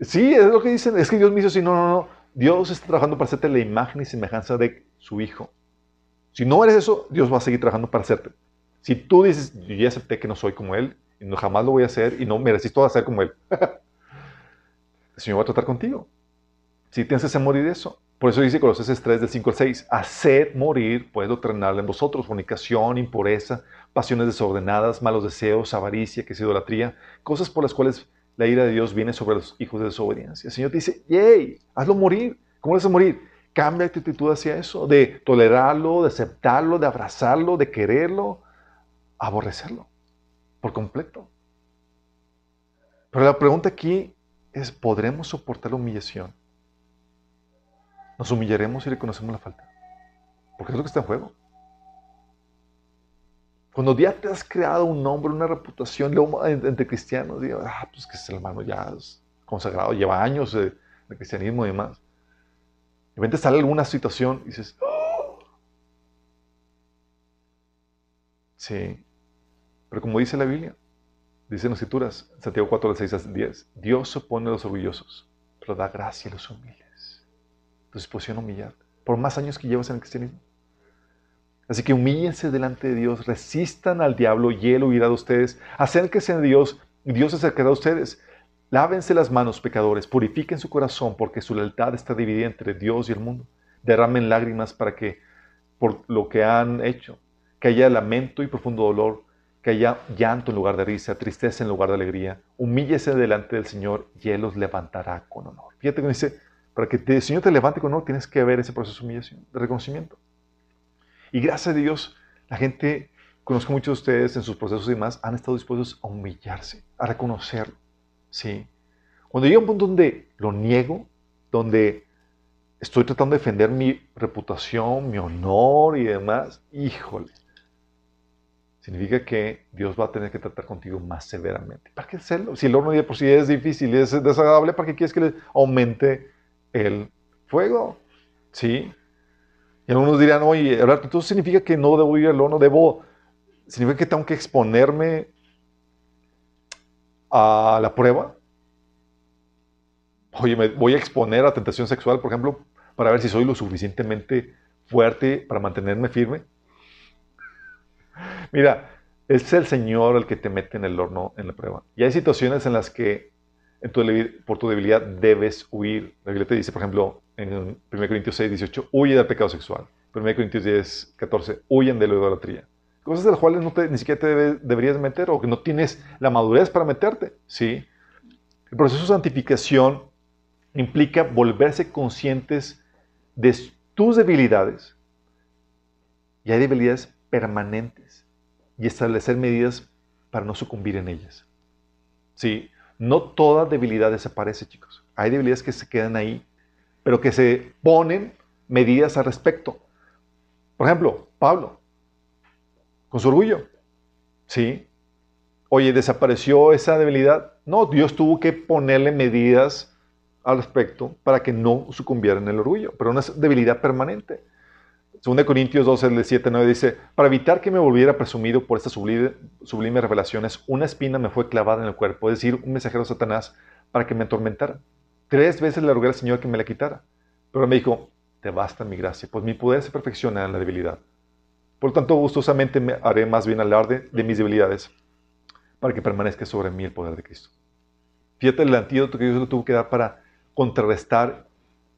Sí, es lo que dicen. Es que Dios me hizo así. No, no, no. Dios está trabajando para hacerte la imagen y semejanza de su Hijo. Si no eres eso, Dios va a seguir trabajando para hacerte. Si tú dices, yo ya acepté que no soy como Él, y no, jamás lo voy a hacer, y no me resisto a ser como Él, el Señor va a tratar contigo. Si tienes que hacer morir eso. Por eso dice Colosenses 3, del 5 al 6, hacer morir, pues, doctrinarle en vosotros, fornicación, impureza, pasiones desordenadas, malos deseos, avaricia, que es idolatría, cosas por las cuales la ira de Dios viene sobre los hijos de desobediencia. El Señor te dice, ¡yay! Hazlo morir. ¿Cómo lo haces morir? Cambia tu actitud hacia eso, de tolerarlo, de aceptarlo, de abrazarlo, de quererlo, aborrecerlo por completo. Pero la pregunta aquí es, ¿podremos soportar la humillación? ¿Nos humillaremos y reconocemos la falta? Porque es lo que está en juego. Cuando ya te has creado un nombre, una reputación entre cristianos, digo, ah, pues que es el hermano ya es consagrado, lleva años de, cristianismo y demás. De repente sale alguna situación y dices, oh". Sí. Pero como dice la Biblia, dice en las Escrituras, Santiago 4, 6 a 10, Dios opone a los orgullosos, pero da gracia a los humildes. Tu disposición a humillar, por más años que llevas en el cristianismo. Así que humíllense delante de Dios, resistan al diablo y él huirá de ustedes. Acérquense a Dios y Dios se acercará a ustedes. Lávense las manos, pecadores, purifiquen su corazón, porque su lealtad está dividida entre Dios y el mundo. Derramen lágrimas para que, por lo que han hecho, que haya lamento y profundo dolor, que haya llanto en lugar de risa, tristeza en lugar de alegría. Humíllese delante del Señor y Él los levantará con honor. Fíjate que dice, para que el Señor te levante con honor, tienes que ver ese proceso de humillación, de reconocimiento. Y gracias a Dios, la gente, conozco muchos de ustedes en sus procesos y demás, han estado dispuestos a humillarse, a reconocerlo. ¿sí? Cuando llega un punto donde lo niego, donde estoy tratando de defender mi reputación, mi honor y demás, híjole, significa que Dios va a tener que tratar contigo más severamente. ¿Para qué hacerlo? Si el horno de por sí es difícil y es desagradable, ¿para qué quieres que le aumente el fuego? ¿Sí? Y algunos dirán, oye, entonces significa que no debo ir al horno, debo, significa que tengo que exponerme a la prueba. Oye, me voy a exponer a tentación sexual, por ejemplo, para ver si soy lo suficientemente fuerte para mantenerme firme. Mira, es el Señor el que te mete en el horno en la prueba. Y hay situaciones en las que por tu debilidad debes huir. La Biblia te dice, por ejemplo, en 1 Corintios 6, 18, huye del pecado sexual. 1 Corintios 10, 14, huyen de la idolatría. Cosas de las cuales no te, ni siquiera te deberías meter o que no tienes la madurez para meterte. ¿sí? El proceso de santificación implica volverse conscientes de tus debilidades. Y hay debilidades permanentes. Y establecer medidas para no sucumbir en ellas. ¿Sí? No toda debilidad desaparece, chicos. Hay debilidades que se quedan ahí pero que se ponen medidas al respecto. Por ejemplo, Pablo, con su orgullo. ¿Sí? Oye, ¿desapareció esa debilidad? No, Dios tuvo que ponerle medidas al respecto para que no sucumbiera en el orgullo, pero una debilidad permanente. 2 Corintios 12, 7, 9 dice, para evitar que me volviera presumido por estas sublime, sublimes revelaciones, una espina me fue clavada en el cuerpo, es decir, un mensajero de Satanás, para que me atormentara. Tres veces le rogué al Señor que me la quitara. Pero me dijo, te basta mi gracia, pues mi poder se perfecciona en la debilidad. Por lo tanto, gustosamente me haré más bien alarde de mis debilidades, para que permanezca sobre mí el poder de Cristo. Fíjate el antídoto que Dios le tuvo que dar para contrarrestar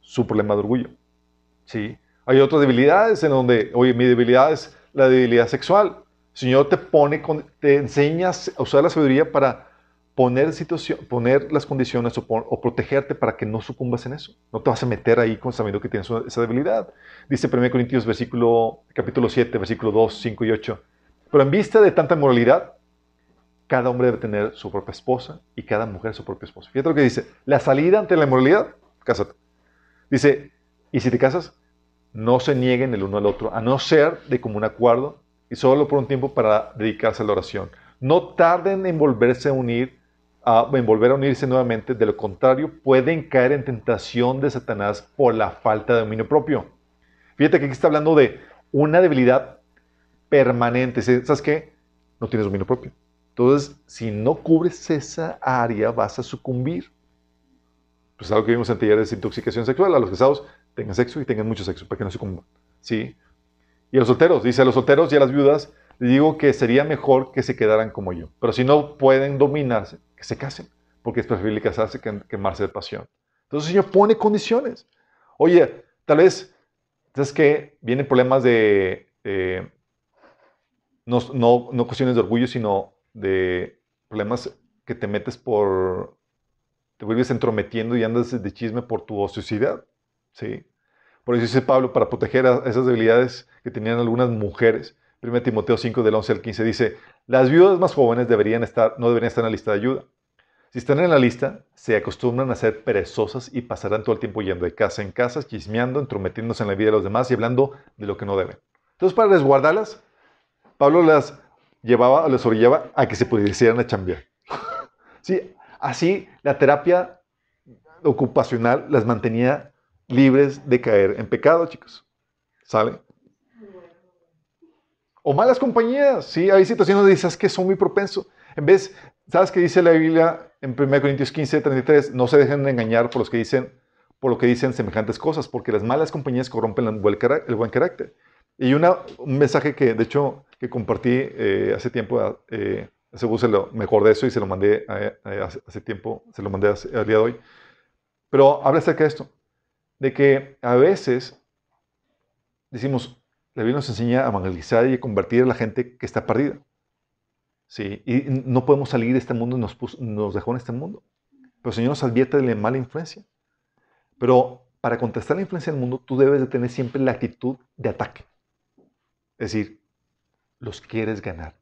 su problema de orgullo. ¿Sí? Hay otras debilidades en donde, oye, mi debilidad es la debilidad sexual. El Señor te pone, te enseñas a usar la sabiduría para poner, situación, poner las condiciones o, protegerte para que no sucumbas en eso. No te vas a meter ahí con sabiendo que tienes esa debilidad. Dice 1 Corintios versículo, capítulo 7, versículo 2, 5 y 8. Pero en vista de tanta moralidad, cada hombre debe tener su propia esposa y cada mujer su propia esposa. Fíjate lo que dice. La salida ante la inmoralidad, cásate. Dice, y si te casas, no se nieguen el uno al otro, a no ser de común acuerdo y solo por un tiempo para dedicarse a la oración. No tarden en volverse a unir en volver a unirse nuevamente, de lo contrario pueden caer en tentación de Satanás por la falta de dominio propio. Fíjate que aquí está hablando de una debilidad permanente. ¿Sabes qué? No tienes dominio propio. Entonces, si no cubres esa área, vas a sucumbir. Pues algo que vimos en taller de desintoxicación sexual. A los casados, tengan sexo y tengan mucho sexo para que no sucumban. ¿Sí? Y a los solteros, dice a los solteros y a las viudas, digo que sería mejor que se quedaran como yo. Pero si no pueden dominarse, que se casen, porque es preferible casarse que quemarse de pasión. Entonces el Señor pone condiciones. Oye, tal vez, ¿sabes que Vienen problemas de, no, no, no cuestiones de orgullo, sino de problemas que te metes por, te vuelves entrometiendo y andas de chisme por tu ociosidad. ¿Sí? Por eso dice Pablo, para proteger a esas debilidades que tenían algunas mujeres, 1 Timoteo 5 del 11 al 15 dice, las viudas más jóvenes deberían estar, no deberían estar en la lista de ayuda. Si están en la lista, se acostumbran a ser perezosas y pasarán todo el tiempo yendo de casa en casa, chismeando, entrometiéndose en la vida de los demás y hablando de lo que no deben. Entonces, para resguardarlas, Pablo las llevaba, les orillaba a que se pudieran a chambear. sí, así la terapia ocupacional las mantenía libres de caer en pecado, chicos. ¿Sale? O malas compañías, ¿sí? Hay situaciones donde dices que son muy propensos. En vez, ¿sabes qué dice la Biblia en 1 Corintios 15, 33? No se dejen de engañar por los que dicen, por lo que dicen semejantes cosas, porque las malas compañías corrompen el buen, carácter. Y una, un mensaje que, de hecho, que compartí eh, hace tiempo, eh, se lo mejor de eso y se lo mandé hace, tiempo, se lo mandé al día de hoy. Pero habla acerca de esto, de que a veces decimos, la Biblia nos enseña a evangelizar y a convertir a la gente que está perdida. Sí, y no podemos salir de este mundo, nos, nos dejó en este mundo. Pero el Señor nos advierte de la mala influencia. Pero para contestar la influencia del mundo, tú debes de tener siempre la actitud de ataque. Es decir, los quieres ganar.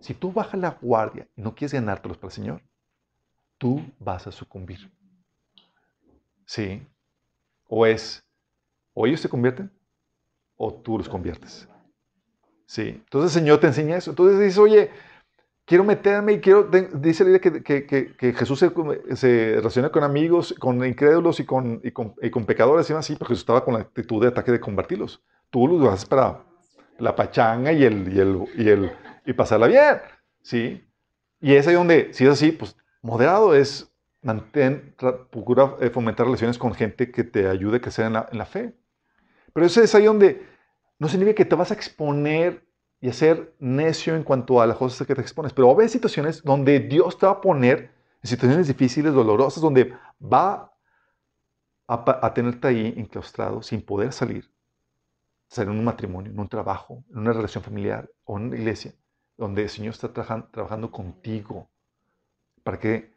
Si tú bajas la guardia y no quieres ganártelos para el Señor, tú vas a sucumbir. Sí. O es, o ellos se convierten, o tú los conviertes. Sí. Entonces el Señor te enseña eso. Entonces dices, oye, quiero meterme y quiero, dice la idea que, que, que, Jesús se, relaciona con amigos, con incrédulos y con, y con, y con pecadores y así, porque Jesús estaba con la actitud de ataque de convertirlos. Tú los haces para la pachanga y el, y el, y el, y pasarla bien, ¿sí? Y es ahí donde, si es así, pues moderado es mantén, procura eh, fomentar relaciones con gente que te ayude a crecer en la, en la fe. Pero eso es ahí donde no significa que te vas a exponer y a ser necio en cuanto a las cosas que te expones. Pero va a haber situaciones donde Dios te va a poner en situaciones difíciles, dolorosas, donde va a, a tenerte ahí enclaustrado sin poder salir. Salir en un matrimonio, en un trabajo, en una relación familiar o en una iglesia, donde el Señor está trabajando contigo para que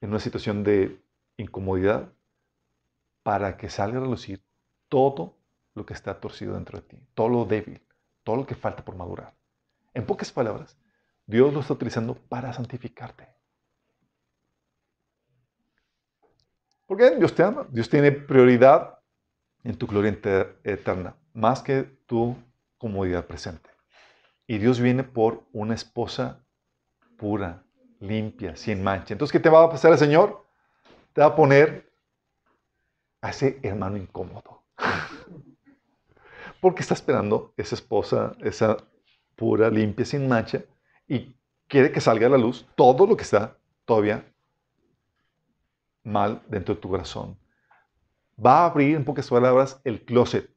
en una situación de incomodidad, para que salga a relucir todo lo que está torcido dentro de ti, todo lo débil, todo lo que falta por madurar. En pocas palabras, Dios lo está utilizando para santificarte. Porque Dios te ama, Dios tiene prioridad en tu gloria eterna, más que tu comodidad presente. Y Dios viene por una esposa pura, limpia, sin mancha. Entonces, ¿qué te va a pasar el Señor? Te va a poner a ese hermano incómodo porque está esperando esa esposa, esa pura, limpia, sin mancha, y quiere que salga a la luz todo lo que está todavía mal dentro de tu corazón. Va a abrir, en pocas palabras, el closet.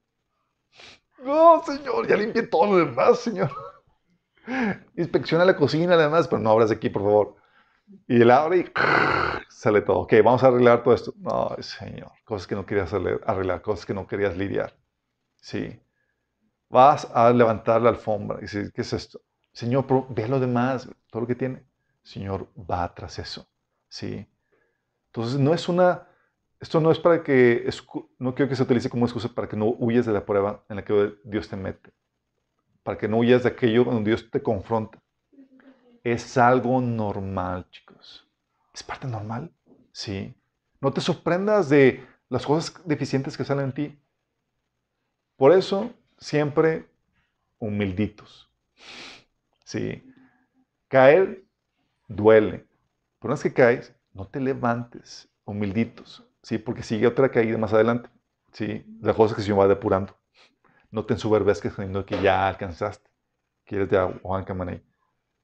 No, Señor, ya limpié todo lo demás, Señor. Inspecciona la cocina, además, pero no abras aquí, por favor. Y él abre y sale todo. Ok, vamos a arreglar todo esto. No, Señor, cosas que no querías arreglar, cosas que no querías lidiar. Sí. Vas a levantar la alfombra y dices, ¿qué es esto? Señor, ve lo demás, todo lo que tiene. Señor, va tras eso. Sí. Entonces, no es una. Esto no es para que. No quiero que se utilice como excusa para que no huyas de la prueba en la que Dios te mete. Para que no huyas de aquello donde Dios te confronta. Es algo normal, chicos. Es parte normal. Sí. No te sorprendas de las cosas deficientes que salen en ti. Por eso, siempre humilditos. Sí. Caer duele. Pero una vez que caes, no te levantes, humilditos. Sí, porque sigue otra caída más adelante. Sí, la cosa que se va depurando. No te ensoberbezcas creyendo que ya alcanzaste. Quieres de Juan Camaney.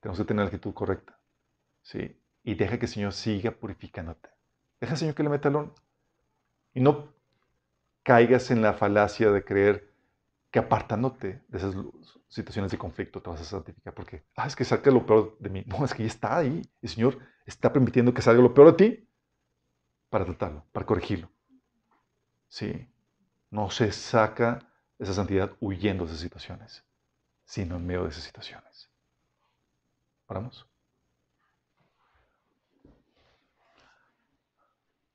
Tenemos que tener la actitud correcta. Sí. Y deja que el Señor siga purificándote. Deja al Señor que le meta el Y no caigas en la falacia de creer que apartándote de esas situaciones de conflicto te vas a santificar. Porque, ah, es que salga lo peor de mí. No, es que ya está ahí. El Señor está permitiendo que salga lo peor de ti para tratarlo, para corregirlo. Sí. No se saca esa santidad huyendo de esas situaciones, sino en medio de esas situaciones. Oramos.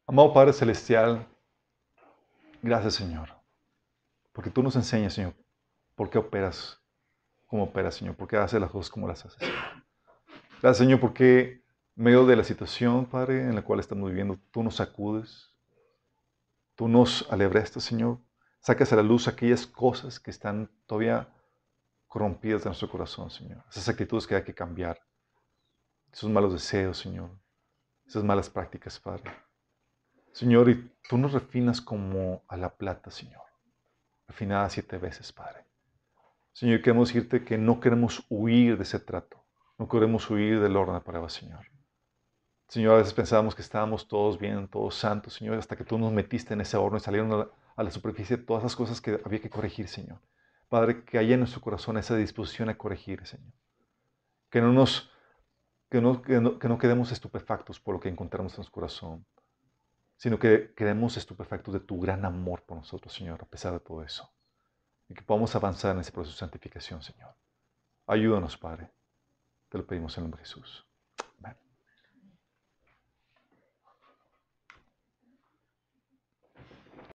Amado Padre Celestial, gracias Señor, porque tú nos enseñas, Señor, por qué operas como operas, Señor, por qué haces las cosas como las haces. Gracias, Señor, porque en medio de la situación, Padre, en la cual estamos viviendo, tú nos sacudes, tú nos alebrestas, Señor, sacas a la luz aquellas cosas que están todavía corrompidas de nuestro corazón, Señor. Esas actitudes que hay que cambiar, esos malos deseos, Señor, esas malas prácticas, Padre. Señor, y tú nos refinas como a la plata, Señor. Refinada siete veces, Padre. Señor, queremos decirte que no queremos huir de ese trato. No queremos huir del orden de prueba, Señor. Señor, a veces pensábamos que estábamos todos bien, todos santos, Señor, hasta que tú nos metiste en ese horno y salieron a la, superficie todas las cosas que había que corregir, Señor. Padre, que haya en nuestro corazón esa disposición a corregir, Señor. Que no nos que no, que no, quedemos estupefactos por lo que encontramos en nuestro corazón, sino que quedemos estupefactos de tu gran amor por nosotros, Señor, a pesar de todo eso. Y que podamos avanzar en ese proceso de santificación, Señor. Ayúdanos, Padre. Te lo pedimos en el nombre de Jesús.